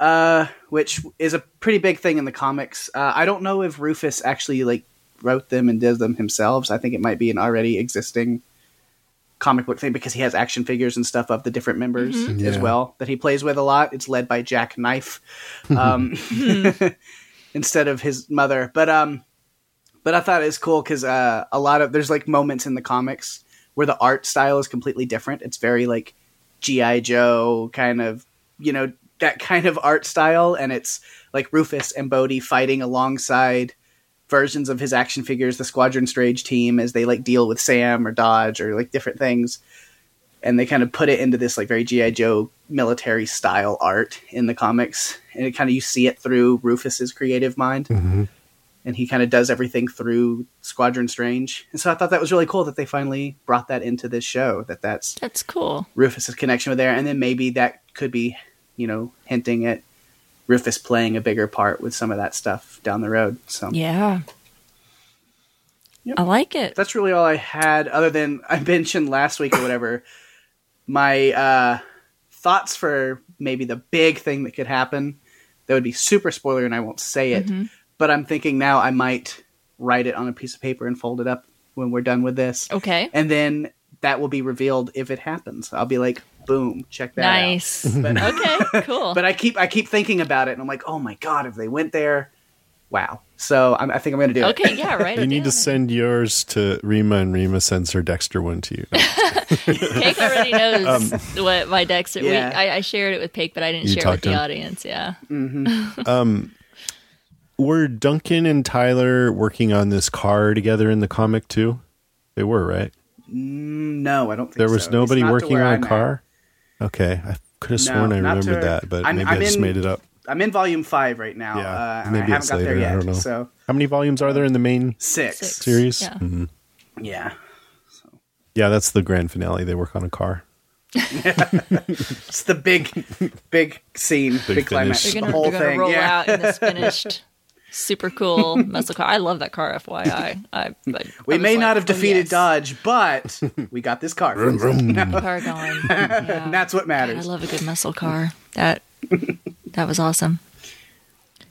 uh, which is a pretty big thing in the comics. Uh, I don't know if Rufus actually like wrote them and did them himself. I think it might be an already existing comic book thing because he has action figures and stuff of the different members as Yeah. well that he plays with a lot. It's led by Jack Knife um, instead of his mother, but um, but I thought it was cool because uh, a lot of there's like moments in the comics where the art style is completely different. It's very like GI Joe kind of you know that kind of art style, and it's like Rufus and Bode fighting alongside versions of his action figures, the Squadron Strange team, as they like deal with Sam or Dodge or like different things. And they kind of put it into this like very GI Joe military style art in the comics, and it kind of you see it through Rufus's creative mind mm-hmm. And he kind of does everything through Squadron Strange. And so I thought that was really cool that they finally brought that into this show. That that's That's cool. Rufus's connection with there, and then maybe that could be, you know, hinting at Rufus playing a bigger part with some of that stuff down the road. So Yeah. Yep. I like it. that's really all I had, other than I mentioned last week or whatever. my uh, thoughts for maybe the big thing that could happen that would be super spoiler, and I won't say it. But I'm thinking now I might write it on a piece of paper and fold it up when we're done with this. Okay. and then that will be revealed if it happens. I'll be like, boom, check that out. Nice. Okay, cool. but I keep I keep thinking about it, and I'm like, oh my god, if they went there, wow. So I'm, I think I'm going to do it. okay, yeah, right. You need to send yours to Rima, and Rima sends her Dexter one to you. Cake already knows what my Dexter. Um, Yeah. We, I, I shared it with Cake, but I didn't You share it with the him? audience. Yeah. Were Duncan and Tyler working on this car together in the comic too? They were, right? No, I don't think There was so. Nobody working on I'm a at. car. Okay, I could have No, sworn I remembered to- that, but I'm- maybe I'm i just in- made it up. I'm in volume five right now, Yeah, uh, and maybe I haven't it's got there later. yet. I don't know. So How many volumes are there in the main six. Six. series? Yeah. Mhm. Yeah, Yeah, that's the grand finale. They work on a car. it's the big, big scene, big, Big climax. They're the gonna, whole thing. roll yeah. out in this finished, super cool muscle car. I love that car. FYI, I, I, we I may was not like, have oh, defeated yes. Dodge, but we got this car. Vroom, vroom. Car going. Yeah. And that's what matters. I love a good muscle car. That that was awesome.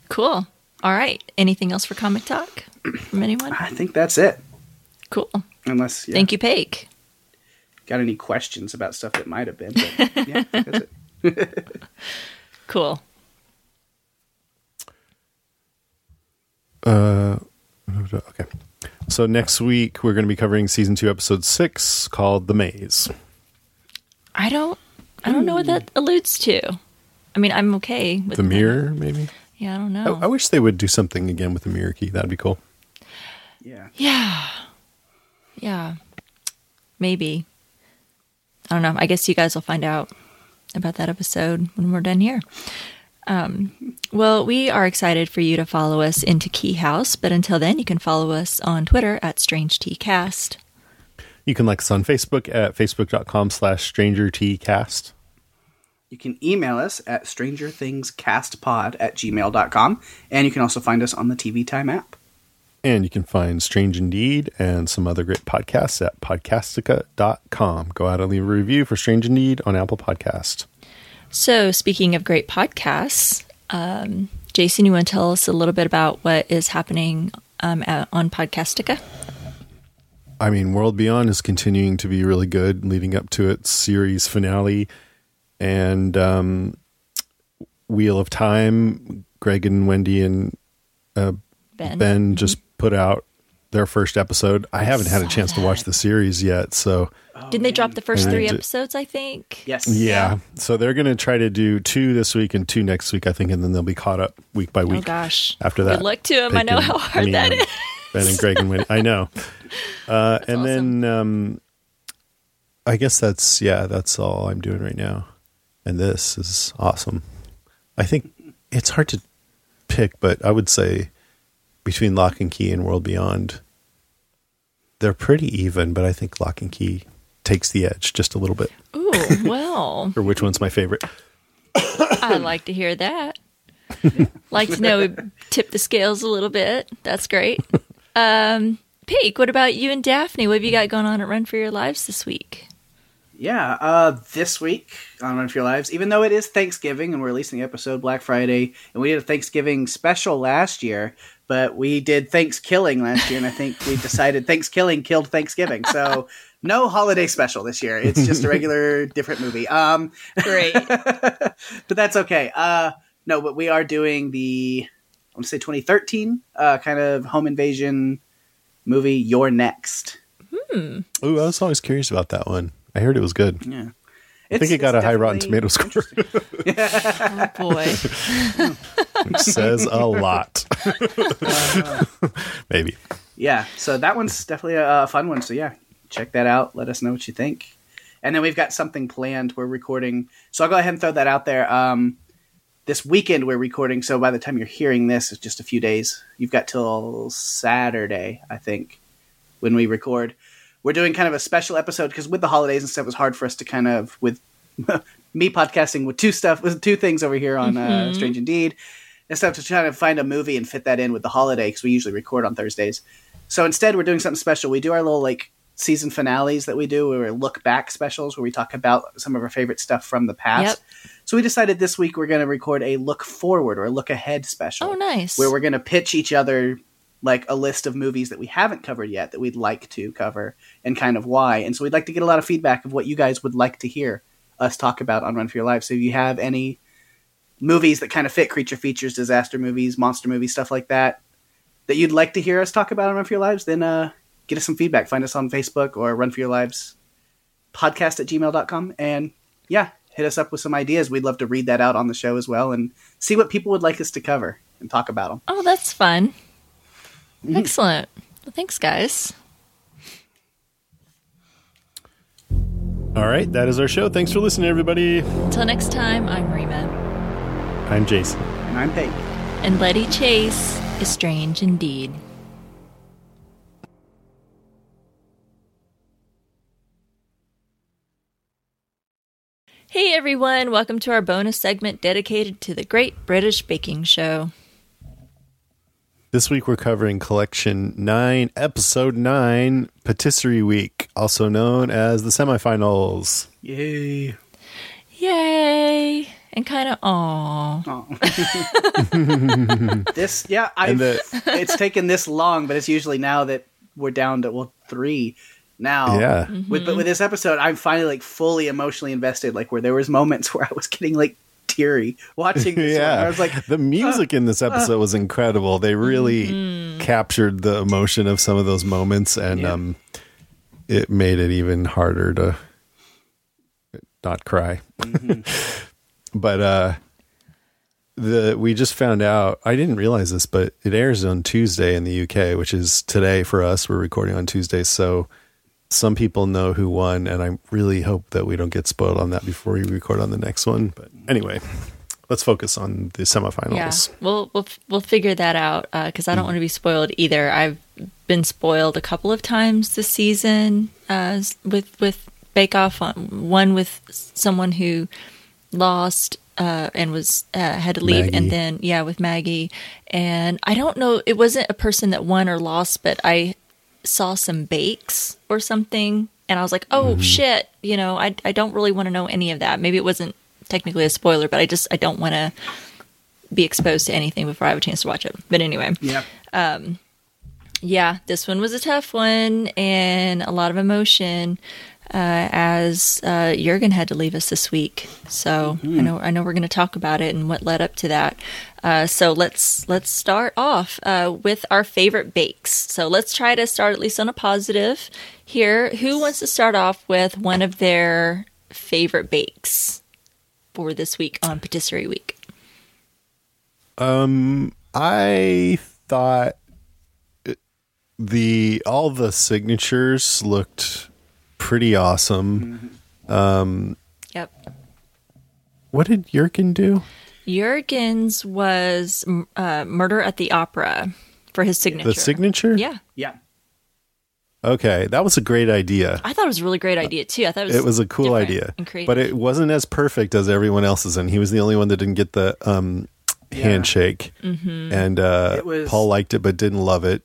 Cool. All right. Anything else for comic talk from anyone? I think that's it. Cool. Unless yeah, Thank you, Pake. got any questions about stuff that might have been. But, yeah, that's it. Cool. Uh, okay. So next week we're going to be covering season two, episode six, called "The Maze." I don't. I don't know what that alludes to. I mean, I'm okay with The mirror, maybe. Yeah, I don't I, know. I wish they would do something again with the mirror key. That'd be cool. Yeah. Yeah. Yeah. Maybe. I don't know. I guess you guys will find out about that episode when we're done here. Um, well, we are excited for you to follow us into Key House, but until then, you can follow us on Twitter at StrangeTCast. You can like us on Facebook at facebook.com slash stranger cast. You can email us at strangerthingscastpod at gmail.com. And you can also find us on the TV Time app. And you can find Strange Indeed and some other great podcasts at podcastica.com. Go out and leave a review for Strange Indeed on Apple Podcast. So, speaking of great podcasts, um, Jason, you want to tell us a little bit about what is happening um, at, on Podcastica? I mean, World Beyond is continuing to be really good, leading up to its series finale. And um, Wheel of Time, Greg and Wendy and uh, Ben. Ben just put out their first episode. I haven't had a chance to watch the series yet, so Didn't they drop the first I three did- episodes, I think? Yes. yeah. So they're going to try to do two this week and two next week, I think, and then they'll be caught up week by week. Oh, gosh. After that, Good luck to them. I know how hard me that and is. Ben and Greg and Wendy. I know. Uh, and awesome. then um, I guess that's yeah, that's all I'm doing right now. And this is awesome. I think it's hard to pick, but I would say between Locke and Key and World Beyond, they're pretty even. But I think Locke and Key takes the edge just a little bit. Ooh, well, Or which one's my favorite? I like to hear that. like to know, tip the scales a little bit. That's great. Um, Peak, what about you and Daphne? What have you got going on at Run for Your Lives this week? Yeah, uh, this week on Run for Your Lives, even though it is Thanksgiving and we're releasing the episode Black Friday, and we did a Thanksgiving special last year, but we did Thanksgiving last year, and I think we decided Thanksgiving killed Thanksgiving. So no holiday special this year. It's just a regular, different movie. Um, Great. but that's okay. Uh, no, but we are doing the I want to say 2013 uh, kind of home invasion movie. You're next. Ooh, I was always curious about that one. I heard it was good. Yeah, I think it got a high Rotten Tomato score, oh boy. which says a lot. Maybe. Yeah, so that one's definitely a, a fun one. So yeah, check that out. Let us know what you think. And then we've got something planned. We're recording, so I'll go ahead and throw that out there. Um, this weekend we're recording, so by the time you're hearing this, it's just a few days. You've got till Saturday, I think, when we record. We're doing kind of a special episode because with the holidays and stuff, it was hard for us to kind of with me podcasting with two stuff with two things over here on uh, Strange Indeed and stuff to try to find a movie and fit that in with the holiday because we usually record on Thursdays. So instead, we're doing something special. We do our little like season finales that we do, where we look back specials where we talk about some of our favorite stuff from the past. So we decided this week we're going to record a look forward or a look ahead special. Oh, nice. Where we're going to pitch each other like a list of movies that we haven't covered yet that we'd like to cover and kind of why. And so we'd like to get a lot of feedback of what you guys would like to hear us talk about on Run for Your Life. So if you have any movies that kind of fit creature features, disaster movies, monster movies, stuff like that, that you'd like to hear us talk about on Run for Your Lives, then uh, get us some feedback. Find us on Facebook or Run for Your Lives podcast at gmail.com. And yeah, hit us up with some ideas. We'd love to read that out on the show as well and see what people would like us to cover and talk about them. Oh, that's fun. Mm-hmm. Excellent. Well, thanks, guys. All right, that is our show. Thanks for listening, everybody. Until next time, I'm Rima. I'm Jason. And I'm Peg. And Letty Chase is strange indeed. Hey everyone, welcome to our bonus segment dedicated to the Great British Baking Show. This week we're covering Collection 9, Episode 9, Patisserie Week, also known as the semifinals. Yay. Yay! And kind of aw. This, yeah, I. The- it's taken this long, but it's usually now that we're down to well three now. Yeah. With but with this episode, I'm finally like fully emotionally invested. Like where there was moments where I was getting like teary watching this. one. yeah. I was like, the music in this episode was incredible. They really captured the emotion of some of those moments and Yeah. um it made it even harder to not cry. but uh the we just found out I didn't realize this, but it airs on Tuesday in the UK, which is today for us. We're recording on Tuesday, so some people know who won, and I really hope that we don't get spoiled on that before we record on the next one. But anyway, let's focus on the Yeah, semifinals. we'll we'll we'll figure that out because I don't want to be spoiled either. I've been spoiled a couple of times this season uh, with with Bake Off. One with someone who lost uh, and was uh, had to leave, Maggie. and then yeah, with Maggie. And I don't know, it wasn't a person that won or lost, but I saw some bakes or something, and I was like, oh shit, you know, I I don't really want to know any of that. Maybe it wasn't technically a spoiler, but I just I don't want to be exposed to anything before I have a chance to watch it. But anyway, yeah, Um yeah, this one was a tough one and a lot of emotion uh, as uh, Jurgen had to leave us this week. So I know I know we're going to talk about it and what led up to that. Uh, so let's let's start off uh, with our favorite bakes. So let's try to start at least on a positive here. Who wants to start off with one of their favorite bakes for this week on Patisserie Week? Um, I thought the all the signatures looked pretty awesome. um Yep. What did Jurgen do? Jurgen's was uh, Murder at the Opera for his signature. The signature? Yeah. yeah. Okay, that was a great idea. I thought it was a really great idea too. I thought it was It was a cool idea, but it wasn't as perfect as everyone else's, and he was the only one that didn't get the um, handshake. Mm-hmm. And uh, was- Paul liked it, but didn't love it.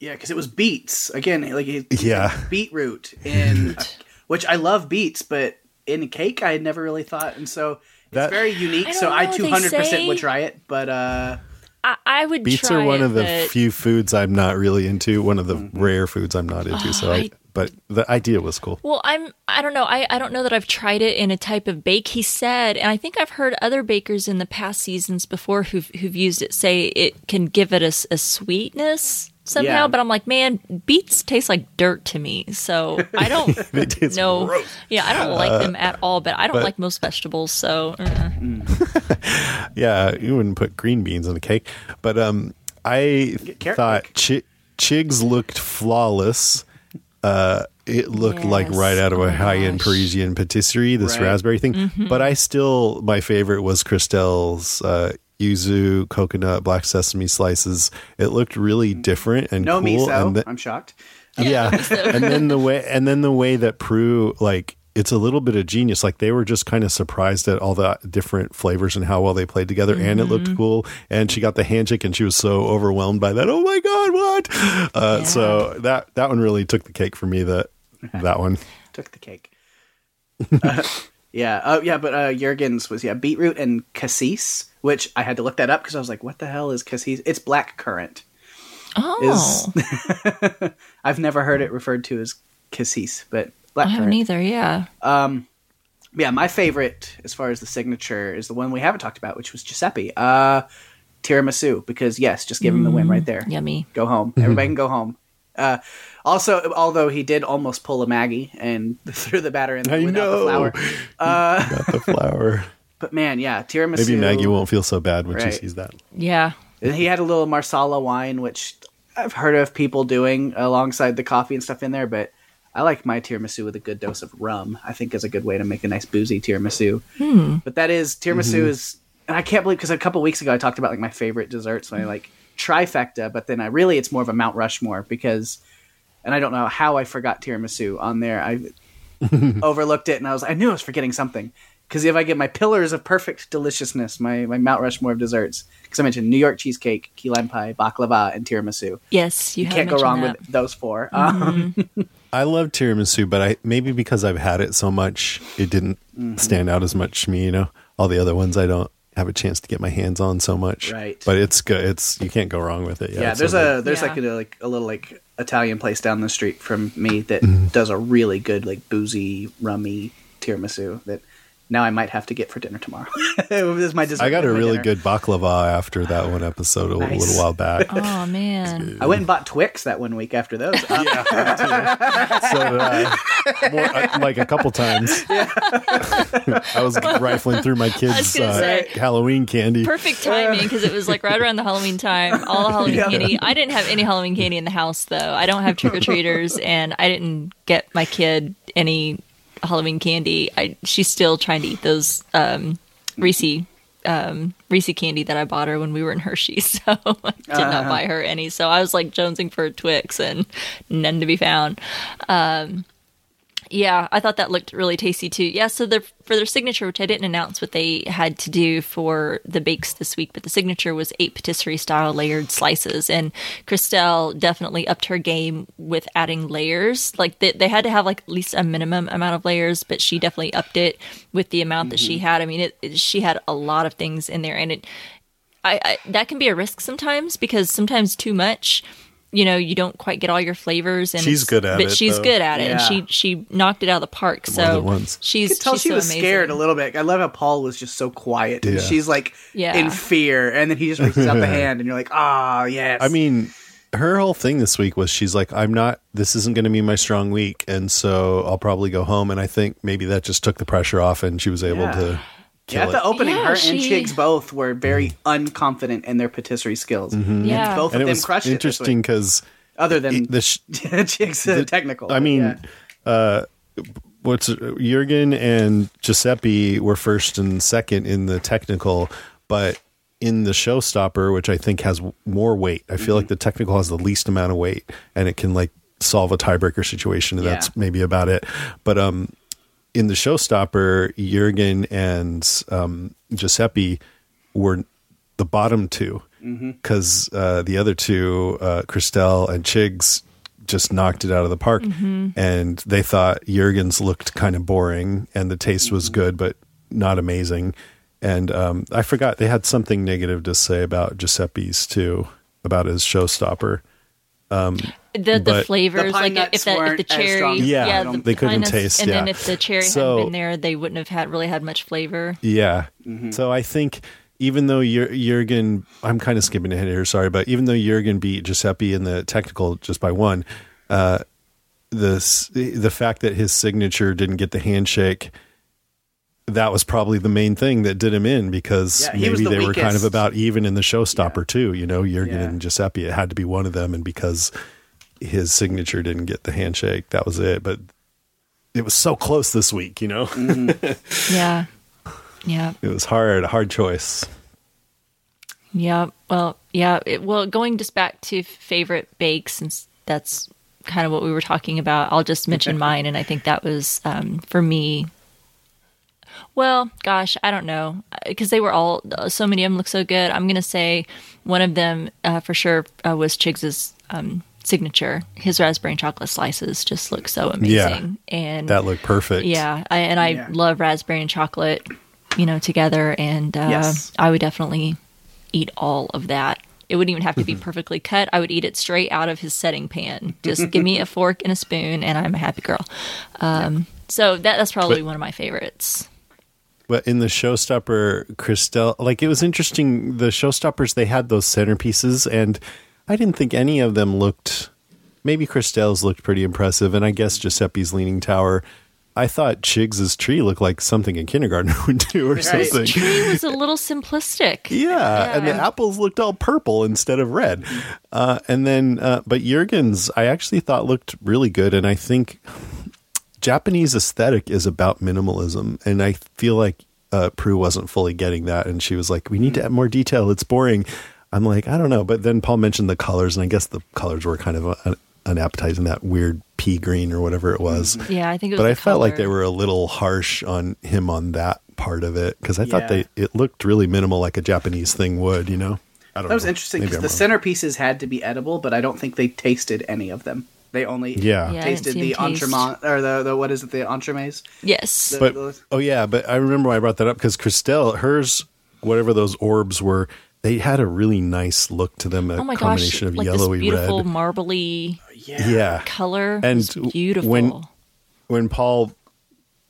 Yeah, because it was beets again. Like it, Yeah. beetroot in which I love beets, but in a cake I had never really thought, and so it's That- very unique. I so I two hundred percent would try it, but uh, I, I would Beets try are one it, of the but- few foods I'm not really into. One of the Mm-hmm. rare foods I'm not into. so I, I- but the idea was cool. Well, I'm I don't know. I, I don't know that I've tried it in a type of bake. He said, and I think I've heard other bakers in the past seasons before who've who've used it say it can give it a, a sweetness somehow. Yeah. But I'm like, man, beets taste like dirt to me, so I don't They taste know. gross. Yeah, I don't like them at all. But I don't but- like most vegetables, so uh. Yeah, you wouldn't put green beans on a cake, but um, I carrot thought cake. chi- Chigs looked flawless. Uh, it looked like right out of Oh a my high end gosh. Parisian patisserie. This Right. raspberry thing, Mm-hmm. but I still my favorite was Christelle's uh, yuzu coconut black sesame slices. It looked really different and no cool. miso. and the- I'm shocked. yeah and then the way and then the way that prue like it's a little bit of genius like they were just kind of surprised at all the different flavors and how well they played together and it Mm-hmm. looked cool and she got the handshake and she was so overwhelmed by that oh my god what uh, so that that one really took the cake for me that that one Took the cake. Uh, yeah, oh yeah, but uh, Jurgen's was yeah beetroot and cassis, which I had to look that up because I was like, what the hell is cassis? It's black currant. oh, I've never heard it referred to as cassis, but black I haven't either. Yeah. Um. Yeah, my favorite as far as the signature is the one we haven't talked about, which was Giuseppe. Uh, tiramisu, because yes, just give him the win right there. Yummy. Go home. Everybody can go home. Uh, also, although he did almost pull a Maggie and threw the batter in I without know. the flour. got the flower But man, yeah, tiramisu. maybe maggie won't feel so bad when Right. she sees that Yeah. And he had a little marsala wine, which I've heard of people doing alongside the coffee and stuff in there, but I like my tiramisu with a good dose of rum. I think is a good way to make a nice boozy tiramisu. Hmm. But that is tiramisu mm-hmm. is, and I can't believe because a couple weeks ago I talked about like my favorite desserts, and I like trifecta, but then I really it's more of a Mount Rushmore because, and I don't know how I forgot tiramisu on there. I overlooked it, and I was I knew I was forgetting something. Because if I get my pillars of perfect deliciousness, my, my Mount Rushmore of desserts, because I mentioned New York cheesecake, key lime pie, baklava, and tiramisu. Yes, you, You can't go wrong that. with those 4 Um, I love tiramisu, but I maybe because I've had it so much, it didn't Mm-hmm. stand out as much to me. You know, all the other ones I don't have a chance to get my hands on so much. Right. But it's good. It's you can't go wrong with it. Yeah. yeah, there's so a there's Yeah. like a like a little like Italian place down the street from me that Mm-hmm. does a really good like boozy rummy tiramisu that now I might have to get for dinner tomorrow. this is my dessert. I got a really dinner. good baklava after that one episode a Nice. little while back. Oh man. I went and bought Twix that one week after those. Um, so did I. More, uh, like a couple times. Yeah. I was rifling through my kids' gonna uh, say. Halloween candy. Perfect timing because it was like right around the Halloween time. All the Halloween candy. I didn't have any Halloween candy in the house though. I don't have trick or treaters, and I didn't get my kid any Halloween candy. I she's still trying to eat those um, Reese um, Reese candy that I bought her when we were in Hershey. So I did not buy her any. So I was like jonesing for Twix and none to be found. Um, yeah, I thought that looked really tasty too. Yeah, so the for their signature, which I didn't announce what they had to do for the bakes this week, but the signature was eight patisserie style layered slices, and Christelle definitely upped her game with adding layers. Like they, they had to have like at least a minimum amount of layers, but she definitely upped it with the amount that she mm-hmm. had. I mean, it, it she had a lot of things in there, and it I, I that can be a risk sometimes because sometimes too much you know you don't quite get all your flavors and She's good at but it, she's though. good at it and she she knocked it out of the park More so than once. she's You could tell she's she so was amazing. scared a little bit. I love how Paul was just so quiet and Yeah. she's like Yeah. in fear, and then he just reaches out the hand, and you're like, ah, yes. I mean, her whole thing this week was she's like, I'm not, this isn't going to be my strong week. And so I'll probably go home. And I think maybe that just took the pressure off and she was able Yeah. to yeah, at the opening, Yeah, her and she- Chigs both were very unconfident in their patisserie skills. Yeah. both and of it them was crushed it. interesting because Other than the, sh- Chigs uh, technical. I mean, yeah. uh, what's Jurgen and Giuseppe were first and second in the technical, but in the showstopper, which I think has more weight, I Mm-hmm. feel like the technical has the least amount of weight, and it can like solve a tiebreaker situation, and Yeah. that's maybe about it. But um, in the showstopper, Jurgen and um, Giuseppe were the bottom two. because uh, the other two, uh, Christelle and Chigs, just knocked it out of the park. And they thought Jurgen's looked kind of boring, and the taste was good, but not amazing. And um, I forgot they had something negative to say about Giuseppe's too, about his showstopper. The the But- flavors The like if nuts the if the cherry strong. Yeah, the they couldn't pine nuts- taste, and then if the cherry So- hadn't been there they wouldn't have had really had much flavor Yeah. Mm-hmm. So I think even though Jur- Jurgen, I'm kind of skipping ahead here, sorry, but even though Jurgen beat Giuseppe in the technical just by one, uh, the the fact that his signature didn't get the handshake, that was probably the main thing that did him in because Yeah, maybe the they were kind of about even in the showstopper too. You know, Jurgen Yeah. and Giuseppe, it had to be one of them, and because his signature didn't get the handshake, that was it. But it was so close this week, you know. Mm-hmm. yeah yeah It was hard, hard choice. yeah well yeah it, well going just back to favorite bakes since that's kind of what we were talking about i'll just mention mine and i think that was um, for me well gosh i don't know because they were all so many of them look so good i'm gonna say one of them uh, for sure uh, was chigs's um, signature his raspberry and chocolate slices just look so amazing and That looked perfect. yeah, I, and I Yeah. love raspberry and chocolate, you know, together, and uh, Yes. I would definitely eat all of that. It wouldn't even have to be Mm-hmm. perfectly cut. I would eat it straight out of his setting pan. Just give me a fork and a spoon, and I'm a happy girl. Um, So that, that's probably But- one of my favorites. But in the showstopper, Christelle, like it was interesting. The showstoppers, they had those centerpieces, and I didn't think any of them looked. Maybe Christelle's looked pretty impressive, and I guess Giuseppe's Leaning Tower. I thought Chigs's tree looked like something a kindergartner would do or Right. something. Tree was a little simplistic. Yeah, and the apples looked all purple instead of red. Uh, and then, uh, but Jurgen's, I actually thought looked really good, and I think Japanese aesthetic is about minimalism, and I feel like uh, Prue wasn't fully getting that, and she was like, "We need to add more detail. It's boring." I'm like, I don't know, but then Paul mentioned the colors, and I guess the colors were kind of unappetizing. That weird pea green or whatever it was. Yeah, I think it was But I felt like they were a little harsh on him on that part of it because I thought Yeah. they it looked really minimal, like a Japanese thing would. You know, I don't. That was know. interesting because the wrong. centerpieces had to be edible, but I don't think they tasted any of them. They only Yeah. Yeah. Tasted the the 'em taste. entremont or the, the what is it the entremets? Yes. But those- oh yeah, but I remember why I brought that up because Christelle, hers, whatever those orbs were, they had a really nice look to them. A oh my gosh, combination of like this yellowy beautiful red. marbly Yeah. color. And was beautiful. when- When Paul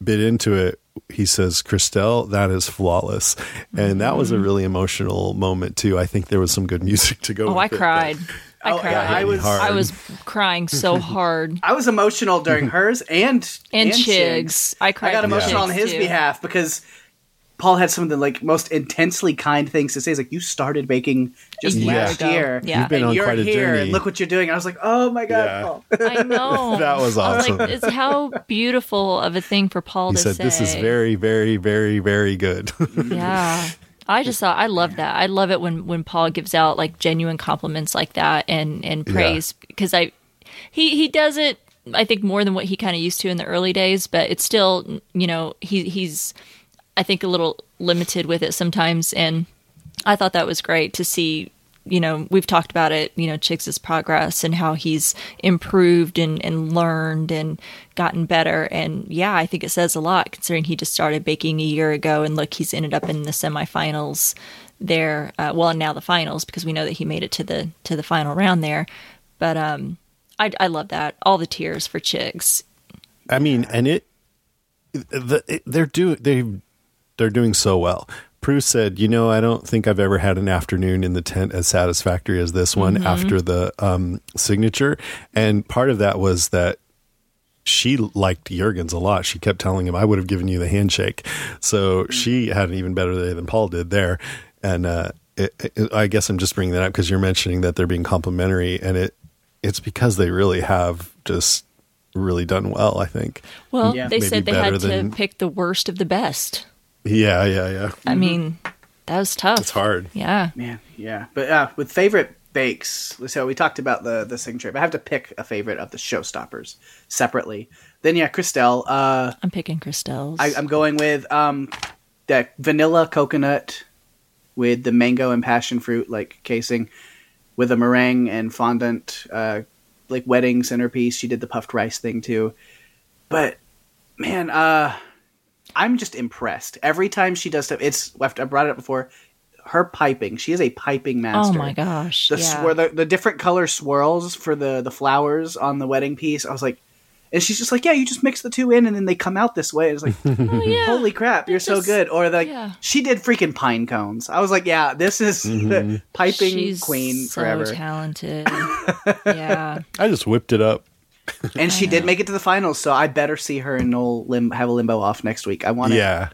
bit into it, he says, "Christelle, that is flawless," and that was a mm. really emotional moment too. I think there was some good music to go. Oh, I it. cried. I Oh, cried. I was hard. I was crying so hard. I was emotional during hers and And Chigs. Chigs. I cried I got for emotional on his too. behalf because Paul had some of the like most intensely kind things to say. He's like, "You started baking just A year last year, Yeah. You've been and on you're quite a here, journey." and look what you're doing." I was like, "Oh my god, Yeah. Paul!" I know. That was I was awesome. like, it's how beautiful of a thing for Paul He to said, say. "This is very, very, very, very good." Yeah. I just thought I love that. I love it when when Paul gives out like genuine compliments like that and and praise because I he he does it I think more than what he kind of used to in the early days, but it's still you know he he's I think a little limited with it sometimes and I thought that was great to see you know we've talked about it you know Chigs' progress and how he's improved and, and learned and gotten better and yeah I think it says a lot considering he just started baking a year ago and look he's ended up in the semifinals there uh, well and now the finals because we know that he made it to the to the final round there but um I, I love that all the tears for Chicks I mean, and it, the, it they're doing they they're doing so well. Prue said, "You know, I don't think I've ever had an afternoon in the tent as satisfactory as this one after the um, signature." And part of that was that she liked Jurgens a lot. She kept telling him, "I would have given you the handshake." So she had an even better day than Paul did there. And uh, it, it, I guess I'm just bringing that up because you're mentioning that they're being complimentary, and it it's because they really have just really done well. I think. well Yeah. they Maybe said they better had to than- pick the worst of the best Yeah, yeah, yeah. I mean that was tough It's hard. yeah Man, yeah. But uh, with favorite bakes, so we talked about the the signature. But I have to pick a favorite of the showstoppers separately. Then yeah, Christelle. Uh, I'm picking Christelle's I, I'm going with um, that vanilla coconut with the mango and passion fruit like casing, with a meringue and fondant uh, like wedding centerpiece. She did the puffed rice thing too, but man, uh, I'm just impressed every time she does stuff. It's I brought it up before. Her piping, she is a piping oh master. Oh my gosh. the yeah. swir- the, the different color swirls for the the flowers on the wedding piece. I was like, and she's just like, yeah, you just mix the two in, and then they come out this way. It's like, Oh, yeah. holy crap, you're so good. Or like, yeah. she did freaking pine cones. I was like, yeah, this is mm-hmm. piping She's queen so forever. talented. yeah. I just whipped it up. And she did make it to the finals, so I better see her and Noel lim- have a limbo off next week. I want it. Yeah,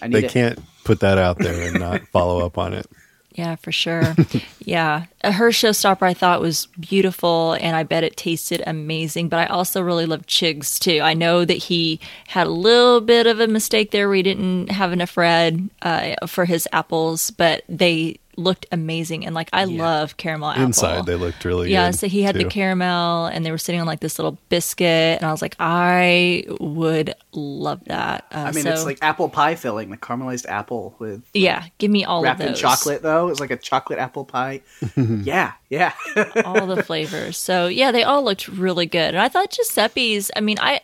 I need they it. can't put that out there and not follow up on it. Yeah, for sure. yeah. Her showstopper I thought was beautiful and I bet it tasted amazing, but I also really loved Chigs' too. I know that he had a little bit of a mistake there where he didn't have enough red uh, for his apples, but they looked amazing and like I love caramel apple. Inside, they looked really yeah, good. so he had the caramel, and they were sitting on like this little biscuit, and I was like, I would love that. Uh, I mean, so, it's like apple pie filling, like caramelized apple with yeah, give me all wrapped of in chocolate. Though it's like a chocolate apple pie. yeah, yeah. all the flavors. So yeah, they all looked really good, and I thought Giuseppe's. I mean, I.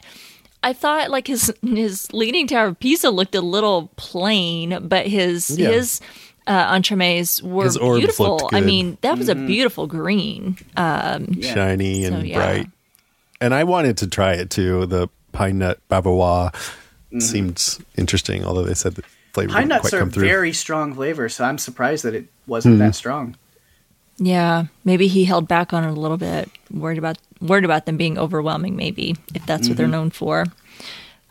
I thought like his his leaning tower of Pisa looked a little plain, but his Yeah. his uh, entremets were His orbs beautiful. I mean, that was Mm-hmm. a beautiful green. shiny and So, yeah. bright. And I wanted to try it too. The pine nut bavarois seemed interesting, although they said the flavor Mm-hmm. Pine nuts quite are come through. very strong flavor, so I'm surprised that it wasn't Hmm. that strong. Yeah, maybe he held back on it a little bit, worried about worried about them being overwhelming. Maybe if that's what they're known for.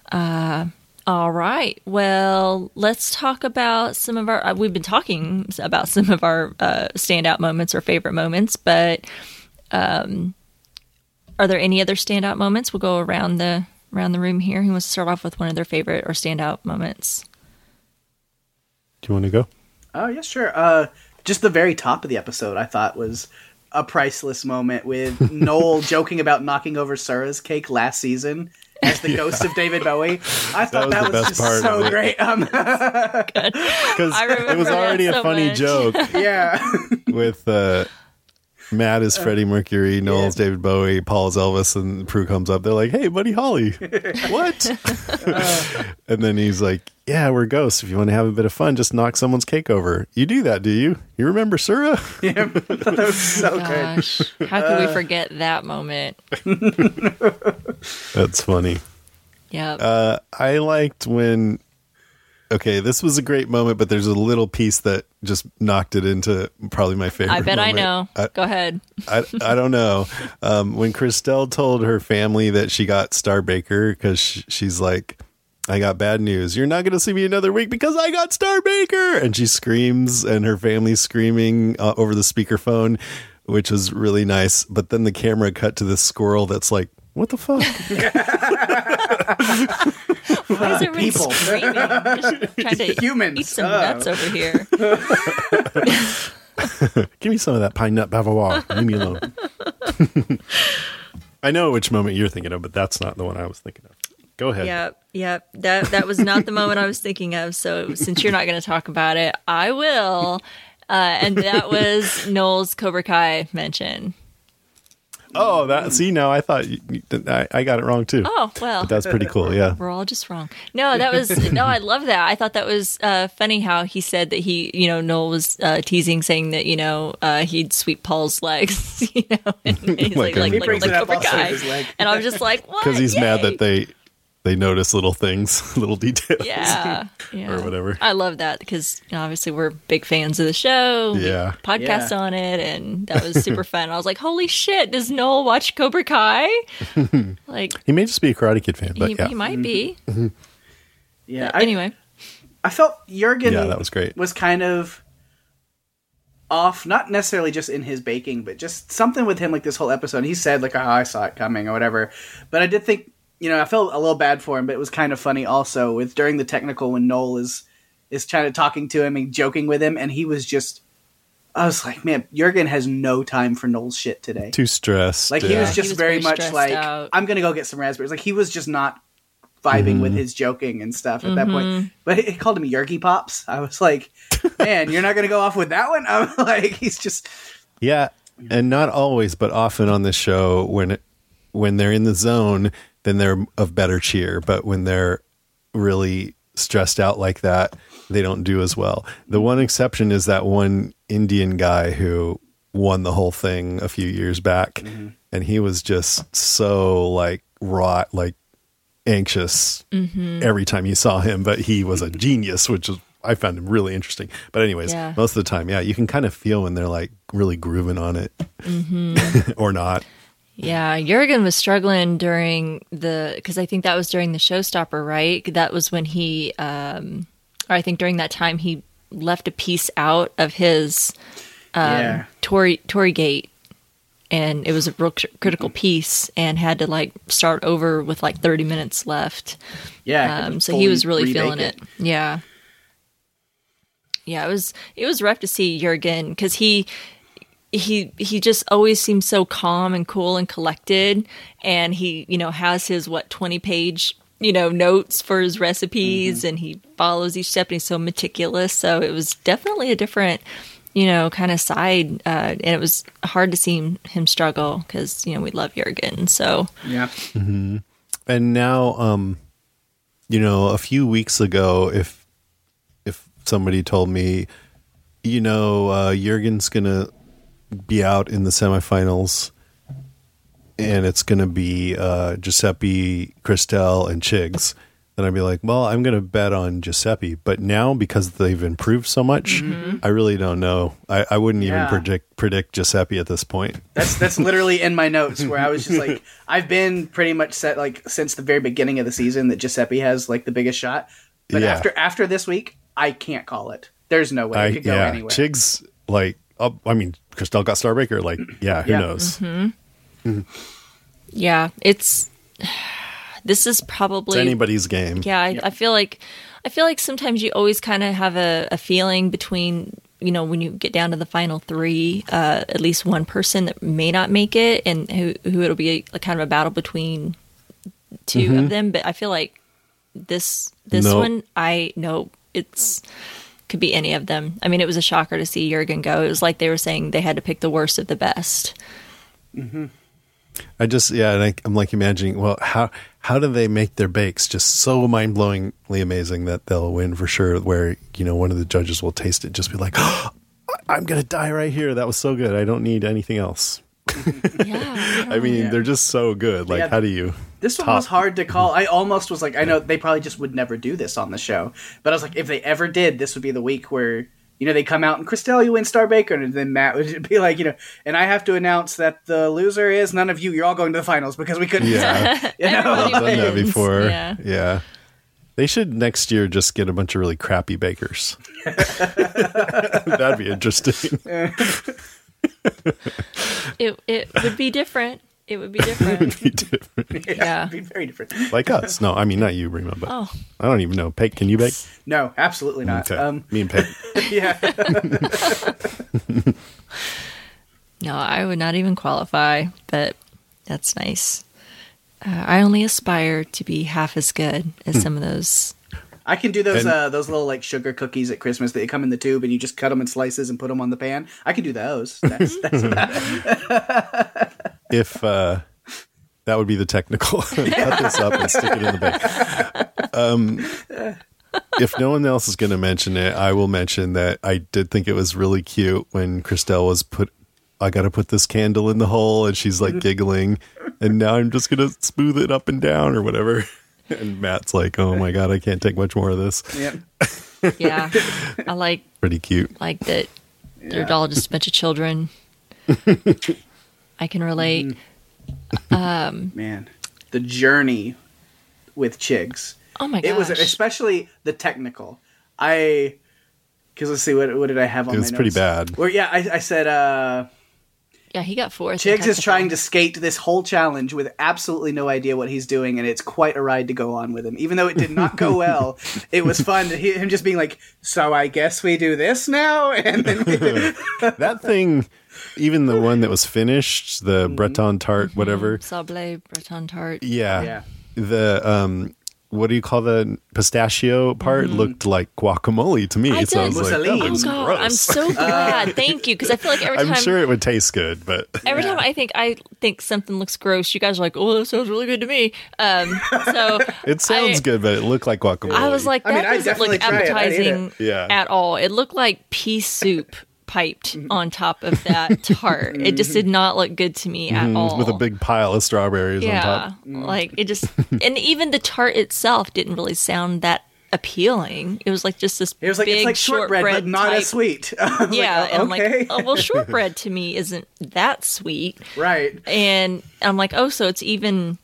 Uh, all right. Well, let's talk about some of our. Uh, we've been talking about some of our uh, standout moments or favorite moments, but um, are there any other standout moments? We'll go around the around the room here. Who wants to start off with one of their favorite or standout moments? Do you want to go? Oh yeah, sure. Uh, just the very top of the episode, I thought was a priceless moment with Noel joking about knocking over Sura's cake last season as the ghost of David Bowie. I thought was that the was, best just part so of it. great. Um, Because I remember it was that already a so funny much. joke yeah, with uh, Matt is uh, Freddie Mercury, Noel's David Bowie, Paul is Elvis, and Prue comes up. They're like, "Hey, Buddy Holly, what?" Uh. and then he's like, "Yeah, we're ghosts. If you want to have a bit of fun, just knock someone's cake over. You do that, do you? You remember Sura?" Yeah, that was so oh, good. Gosh, how could we uh. forget that moment? That's funny. Yeah. Uh, I liked when. Okay, this was a great moment, but there's a little piece that just knocked it into probably my favorite. I bet I moment. know. Go ahead. I, I don't know. Um, when Christelle told her family that she got Star Baker because sh- she's like, I got bad news. You're not going to see me another week because I got Star Baker. And she screams, and her family's screaming uh, over the speakerphone, which was really nice. But then the camera cut to this squirrel that's like, what the fuck? Why is everyone people. screaming? Just trying to Humans. eat some Oh. nuts over here. Give me some of that pine nut bavarois. Leave me alone. I know which moment you're thinking of, but that's not the one I was thinking of. Go ahead. Yep, yep. That that was not the moment I was thinking of. So since you're not going to talk about it, I will. Uh, and that was Noel's Cobra Kai mention. Oh, that. See, now I thought you, you- I, I got it wrong too. Oh well, But that's pretty cool. Yeah. we're all just wrong. No, that was no. I love that. I thought that was uh, funny how he said that he, you know, Noel was uh, teasing, saying that you know uh, he'd sweep Paul's legs, you know, and he's Like like a- like He like, brings like it up, Cobra I'll sweep Kai, his leg. and I was just like, because he's mad that they they notice little things, little details. yeah, yeah. Or whatever. I love that because you know, obviously we're big fans of the show. Yeah. podcast Yeah. on it, and that was super fun. I was like, "Holy shit! Does Noel watch Cobra Kai?" like He may just be a Karate Kid fan, but he, yeah, he might be. Mm-hmm. Mm-hmm. Yeah. I, anyway, I felt Jurgen Yeah, that was great. was kind of off, not necessarily just in his baking, but just something with him like this whole episode. He said like, "Oh, I saw it coming" or whatever. But I did think, you know, I felt a little bad for him, but it was kind of funny also with during the technical when Noel is is kind of talking to him and joking with him, and he was just. I was like, man, Jurgen has no time for Noel's shit today. too stressed. Like he yeah. was just was very, very much like, out. I'm gonna go get some raspberries. Like he was just not vibing with mm-hmm. his joking and stuff at that point. Mm-hmm. But he called him Yergy Pops. I was like, man, you're not going to go off with that one? I'm like, he's just, Yeah, and not always, but often on the show, when when they're in the zone, then they're of better cheer. But when they're really stressed out like that, they don't do as well. The one exception is that one Indian guy who won the whole thing a few years back, mm-hmm. and he was just so like raw, like anxious mm-hmm. every time you saw him. But he was a genius, which is. I found him really interesting. But anyways, Yeah. most of the time, yeah, you can kind of feel when they're like really grooving on it mm-hmm. or not. Yeah, Jurgen was struggling during the because I think that was during the showstopper, right? That was when he, um, or I think during that time he left a piece out of his yeah. Torii Torii Gate, and it was a real cr- critical piece, and had to like start over with like thirty minutes left. Yeah. Um, so he was really feeling it. Yeah. Yeah, it was it was rough to see Jurgen because he he he just always seems so calm and cool and collected, and he you know has his what twenty page you know notes for his recipes, and he follows each step, and he's so meticulous. So it was definitely a different you know kind of side, uh, and it was hard to see him, him struggle because you know we love Jurgen. So Yeah. And now, um, you know, a few weeks ago, if if somebody told me, you know, uh, Jurgen's gonna be out in the semifinals, and it's gonna be uh, Giuseppe, Christelle, and Chigs, then I'd be like, well, I'm gonna bet on Giuseppe. But now, because they've improved so much, I really don't know. I, I wouldn't even Yeah. predict predict Giuseppe at this point. That's that's literally in my notes where I was just like, I've been pretty much set like since the very beginning of the season that Giuseppe has like the biggest shot. But Yeah. after after this week, I can't call it. There's no way I, it could go yeah, anywhere. Chigs like uh, I mean, Christelle got Star Baker. Like, yeah, who Yeah. knows? yeah, it's this is probably It's anybody's game. Yeah, I, I feel like I feel like sometimes you always kind of have a, a feeling between you know when you get down to the final three, uh, at least one person that may not make it, and who who it'll be a, kind of a battle between 2 of them. But I feel like this this Nope. one, I know it's could be any of them. I mean, it was a shocker to see Jurgen go. It was like they were saying they had to pick the worst of the best. Mm-hmm. I just yeah, and I, I'm like imagining. Well, how how do they make their bakes just so mind blowingly amazing that they'll win for sure? Where you know one of the judges will taste it, just be like, oh, I'm gonna die right here. That was so good. I don't need anything else. Yeah, I mean, they're just so good. Like, Yeah. how do you? This one top- was hard to call. I almost was like, I know they probably just would never do this on the show, but I was like, if they ever did, this would be the week where you know they come out and Christelle, you win Star Baker, and then Matt would be like, you know, and I have to announce that the loser is none of you. You're all going to the finals because we couldn't. Yeah, you know, Everybody done that before. Yeah. yeah. They should next year just get a bunch of really crappy bakers. That'd be interesting. It it would be different. It would be different. it would Be different. yeah. it'd be very different. like us. No, I mean not you, Rima, but Oh. I don't even know. Peg, can you bake? No, absolutely not. Okay. Um, Me and Peg. yeah, No, I would not even qualify, but that's nice. Uh, I only aspire to be half as good as some of those. I can do those And- uh, those little like sugar cookies at Christmas that come in the tube and you just cut them in slices and put them on the pan. I can do those. That's, that's if uh, that would be the technical. Cut this up and stick it in the bag. Um, if no one else is going to mention it, I will mention that I did think it was really cute when Christelle was put. I got to put this candle in the hole, and she's like giggling, and now I'm just going to smooth it up and down or whatever. And Matt's like, "Oh my god, I can't take much more of this." yeah. Yeah, I like Pretty cute. like that. They're all just a bunch of children. I can relate. um man, the journey with Chigs. Oh my gosh! It was especially the technical. I because let's see what what did I have on It my was pretty notes? bad. Where yeah, I, I said uh yeah, he got fourth. in Chigs is trying to skate this whole challenge with absolutely no idea what he's doing, and it's quite a ride to go on with him. Even though it did not go well, it was fun to hear him just being like, "So I guess we do this now," and then That thing, even the one that was finished, the Mm-hmm. Breton tart, whatever. Sablé Breton tart. Yeah. Yeah. The um what do you call the pistachio part looked like guacamole to me. I so I was like, that Mousseline. Oh god, gross. I'm so glad. Thank you, because I feel like every time I'm sure it would taste good, but every time I think I think something looks gross, you guys are like, "Oh, that sounds really good to me." Um, so it sounds I- good, but it looked like guacamole. I was like, I that mean, I'd doesn't look definitely try it. It. appetizing Yeah. at all. It looked like pea soup piped on top of that tart. It just did not look good to me at all. Mm-hmm. with a big pile of strawberries on yeah, like it just, and even the tart itself didn't really sound that appealing. It was like just this It was like big it's like shortbread, but not type- as sweet. Yeah, like, and oh, I'm okay. like, oh well, shortbread to me isn't that sweet. right. And I'm like, oh, so it's even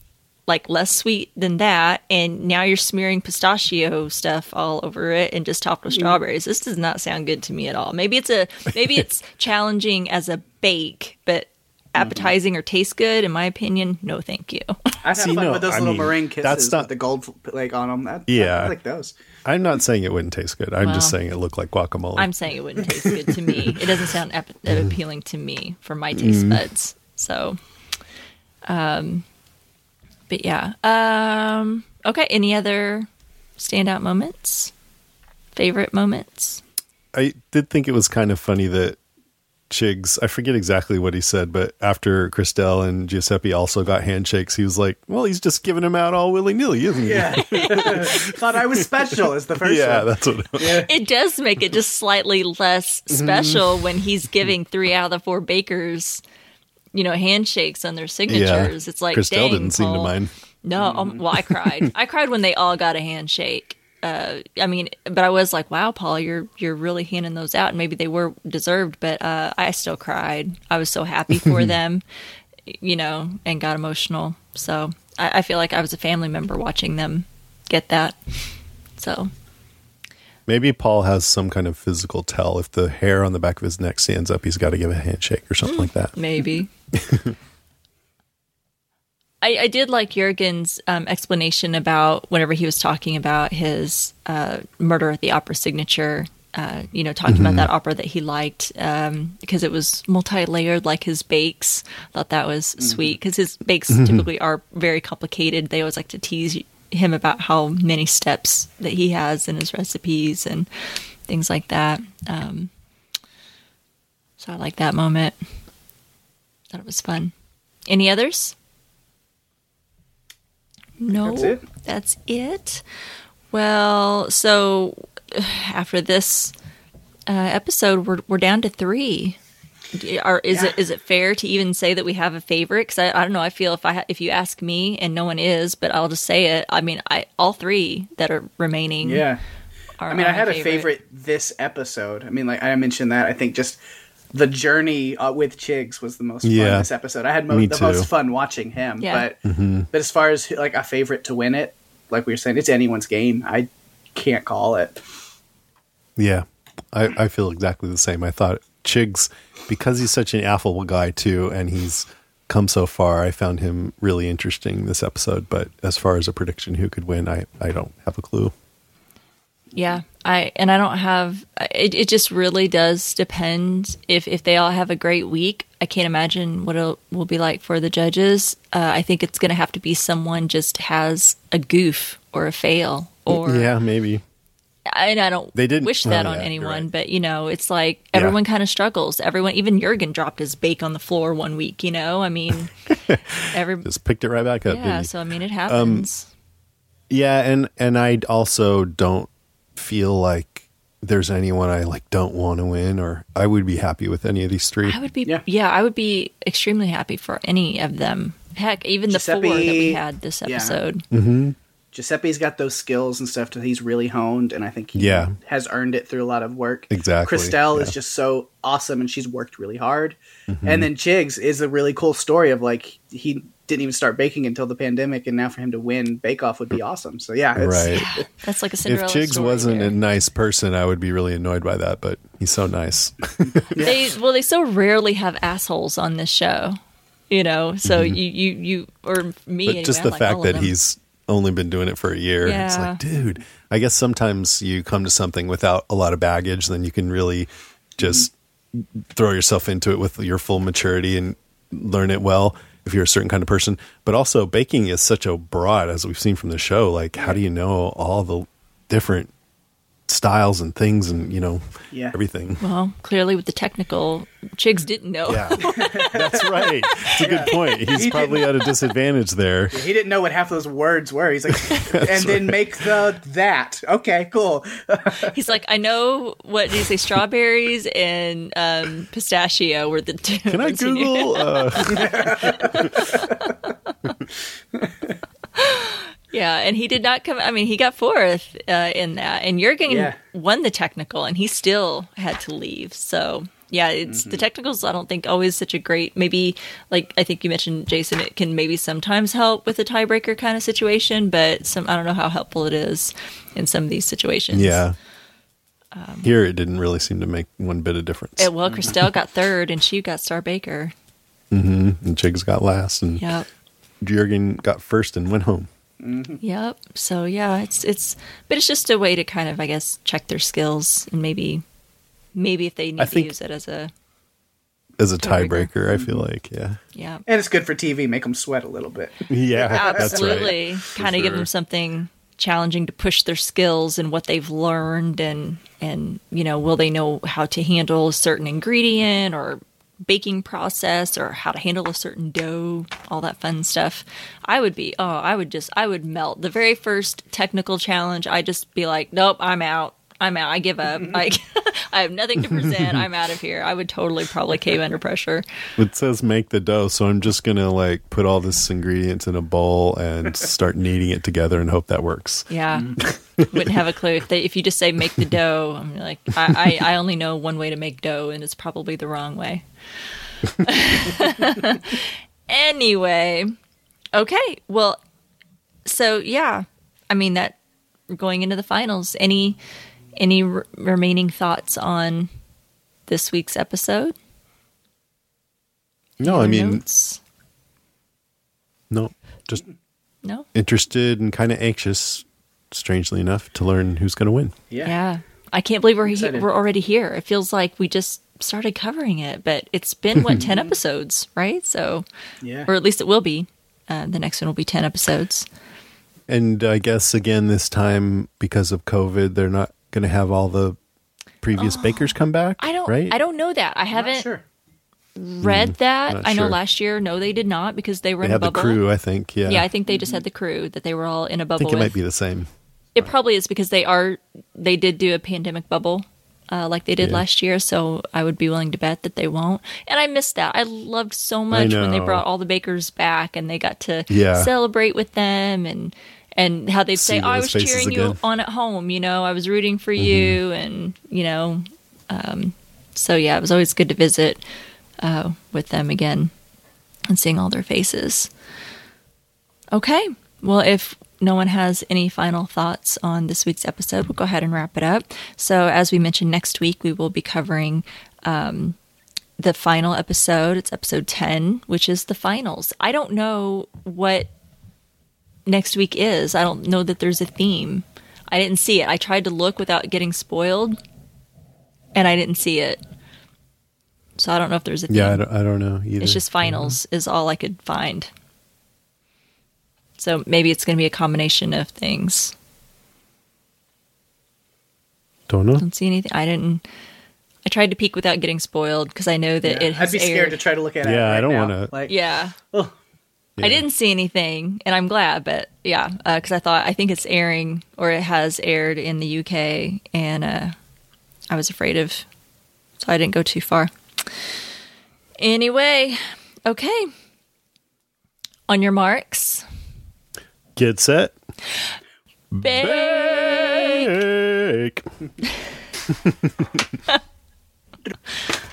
like less sweet than that. And now you're smearing pistachio stuff all over it and just topped with strawberries. This does not sound good to me at all. Maybe it's a maybe it's challenging as a bake, but appetizing or taste good, in my opinion, no, thank you. I've See, fun no, with those I little mean, meringue kisses that's not- with the gold like on them. That, Yeah. I like those. I'm not saying it wouldn't taste good. I'm just saying it looked like guacamole. I'm saying it wouldn't taste good to me. It doesn't sound ap- Mm-hmm. appealing to me for my taste buds. So, um, but yeah. Um, okay. Any other standout moments? Favorite moments? I did think it was kind of funny that Chigs, I forget exactly what he said, but after Christelle and Giuseppe also got handshakes, he was like, well, he's just giving them out all willy nilly, isn't he? Yeah. Thought I was special as the first Yeah, one. that's what it was. It does make it just slightly less Mm-hmm. special when he's giving three out of the four bakers, you know, handshakes on their signatures. It's like, Christelle dang, didn't seem to mind. No, um, well, I cried. I cried when they all got a handshake. Uh, I mean, but I was like, "Wow, Paul, you're you're really handing those out." And maybe they were deserved, but uh, I still cried. I was so happy for them, you know, and got emotional. So I, I feel like I was a family member watching them get that. So Maybe Paul has some kind of physical tell. If the hair on the back of his neck stands up, he's got to give a handshake or something like that. maybe. I, I did like Jurgen's um, explanation about whenever he was talking about his uh, murder at the opera signature. Uh, you know, talking about that opera that he liked um, because it was multi-layered, like his bakes. Thought that was sweet because his bakes typically are very complicated. They always like to tease him about how many steps that he has in his recipes and things like that. Um, so I like that moment. Thought it was fun. Any others? No, That's it. That's it. Well, so after this uh, episode, we're we're down to three. Are, is it is it fair to even say that we have a favorite? Because I, I don't know. I feel if I ha- if you ask me and no one is, but I'll just say it. I mean, I all three that are remaining. Yeah. Are, I mean, I had a favorite this episode. I mean, like I mentioned that. I think just the journey uh, with Chigs was the most fun Yeah. this episode. I had mo- the too. most fun watching him. Yeah. But but as far as like a favorite to win it, like we were saying, it's anyone's game. I can't call it. Yeah, I, I feel exactly the same. I thought Chigs, because he's such an affable guy too, and he's come so far, I found him really interesting this episode. But as far as a prediction who could win, I, I don't have a clue. Yeah, I and I don't have it. It just really does depend if if they all have a great week. I can't imagine what it will be like for the judges. Uh, I think it's going to have to be someone just has a goof or a fail or yeah, maybe. and I don't They didn't- wish that oh, on yeah, you're anyone, right. but you know, it's like Yeah. everyone kind of struggles. Everyone, even Jurgen dropped his bake on the floor one week. You know, I mean, every Just picked it right back up. yeah. So I mean, it happens. Yeah, and and I also don't feel like there's anyone I like don't want to win, or I would be happy with any of these three. I would be, Yeah. yeah. I would be extremely happy for any of them. Heck, even the four that we had this yeah. episode. Giuseppe's got those skills and stuff that he's really honed, and I think he Yeah. has earned it through a lot of work. Exactly, Christelle is just so awesome, and she's worked really hard. Mm-hmm. And then Chigs is a really cool story of like he didn't even start baking until the pandemic, and now for him to win Bake Off would be awesome. So yeah, it's, Right. That's like a If Cinderella Chigs story wasn't there. a nice person, I would be really annoyed by that. But he's so nice. they well, they so rarely have assholes on this show. You know, so mm-hmm. you you you or me. but anyway, just the like fact that them. he's only been doing it for a year, it's like, dude. I guess sometimes you come to something without a lot of baggage, then you can really just mm-hmm. throw yourself into it with your full maturity and learn it well. If you're a certain kind of person. But also, baking is such a broad, as we've seen from the show. Like, how do you know all the different styles and things and you know Yeah. everything? Well, clearly with the technical, Chigs didn't know. Yeah, that's right. It's a good point. He's probably at a disadvantage there. He didn't know what half those words were. He's like, and then make the that. Okay, cool. He's like, I know what do you say? Strawberries and um, pistachio were the two. Can I ones he knew. Google? Uh, Yeah, and he did not come. I mean, he got fourth uh, in that, and Jurgen Yeah. won the technical, and he still had to leave. So yeah, it's Mm-hmm. the technicals. I don't think always such a great. Maybe like I think you mentioned Jason, it can maybe sometimes help with a tiebreaker kind of situation, but some I don't know how helpful it is in some of these situations. yeah. Here, it didn't really seem to make one bit of difference. Uh, well, Christelle got third, and she got Star Baker. Mm-hmm. And Chigs got last, and Yep. Jurgen got first and went home. Mm-hmm. Yep. So yeah, it's it's but it's just a way to kind of I guess check their skills and maybe maybe if they need I to think- use it as a As a Tiebreaker. tiebreaker, I feel mm-hmm. like, yeah, yeah. And it's good for TV. Make them sweat a little bit. yeah, that's right. Absolutely. Kind of give them something challenging to push their skills and what they've learned and and you know, will they know how to handle a certain ingredient or baking process or how to handle a certain dough, all that fun stuff. I would be oh, I would just I would melt. The very first technical challenge, I'd just be like, "Nope, I'm out." I'm out. I give up. I, I have nothing to present. I'm out of here. I would totally probably cave under pressure. It says make the dough, so I'm just gonna like put all this ingredients in a bowl and start kneading it together and hope that works. Yeah, wouldn't have a clue if they if you just say make the dough. I'm like, I, I I only know one way to make dough, and it's probably the wrong way. anyway, okay, well, so yeah, I mean that going into the finals. Any any r- remaining thoughts on this week's episode? No, I mean, notes? no, just no. interested and kind of anxious, strangely enough, to learn who's gonna win. Yeah. Yeah. I can't believe we're he- we're already here. It feels like we just started covering it, but it's been what 10 episodes, right? So Yeah. or at least it will be. Uh, the next one will be 10 episodes. And I guess again this time because of COVID, they're not gonna have all the previous bakers come back. Oh, I don't right? I don't know that. I haven't sure. read that. not I know sure. last year no they did not because they were They in a had the bubble. crew, I think. Yeah, yeah, I think they just had the crew that they were all in a bubble I think it with. might be the same. It probably is because they are they did do a pandemic bubble uh, like they did Yeah. last year, so I would be willing to bet that they won't. And I missed that. I loved so much when they brought all the bakers back and they got to Yeah. celebrate with them and and how they'd say, oh, "I was cheering you again. Mm-hmm. on at home," you know, I was rooting for you, and you know, um, so yeah, it was always good to visit uh, with them again and seeing all their faces. Okay. Well, if no one has any final thoughts on this week's episode, we'll go ahead and wrap it up. So, as we mentioned, next week we will be covering um, the final episode. It's episode 10, which is the finals. I don't know what next week is. I don't know that there's a theme. I didn't see it. I tried to look without getting spoiled, and I didn't see it. So, I don't know if there's a theme. Yeah, I don't, I don't know either. It's just finals is all I could find. So maybe it's going to be a combination of things. Don't know. Don't see anything. I didn't. I tried to peek without getting spoiled because I know that Yeah. it I'd has be scared to try to look at it. Yeah, I don't wanna- Like, yeah. Oh. Yeah. I didn't see anything, and I'm glad. But yeah, because I thought I think it's airing or it has aired in the UK, and uh, I was afraid of, so I didn't go too far. Anyway, okay. On your marks, Get set. bake. Bake.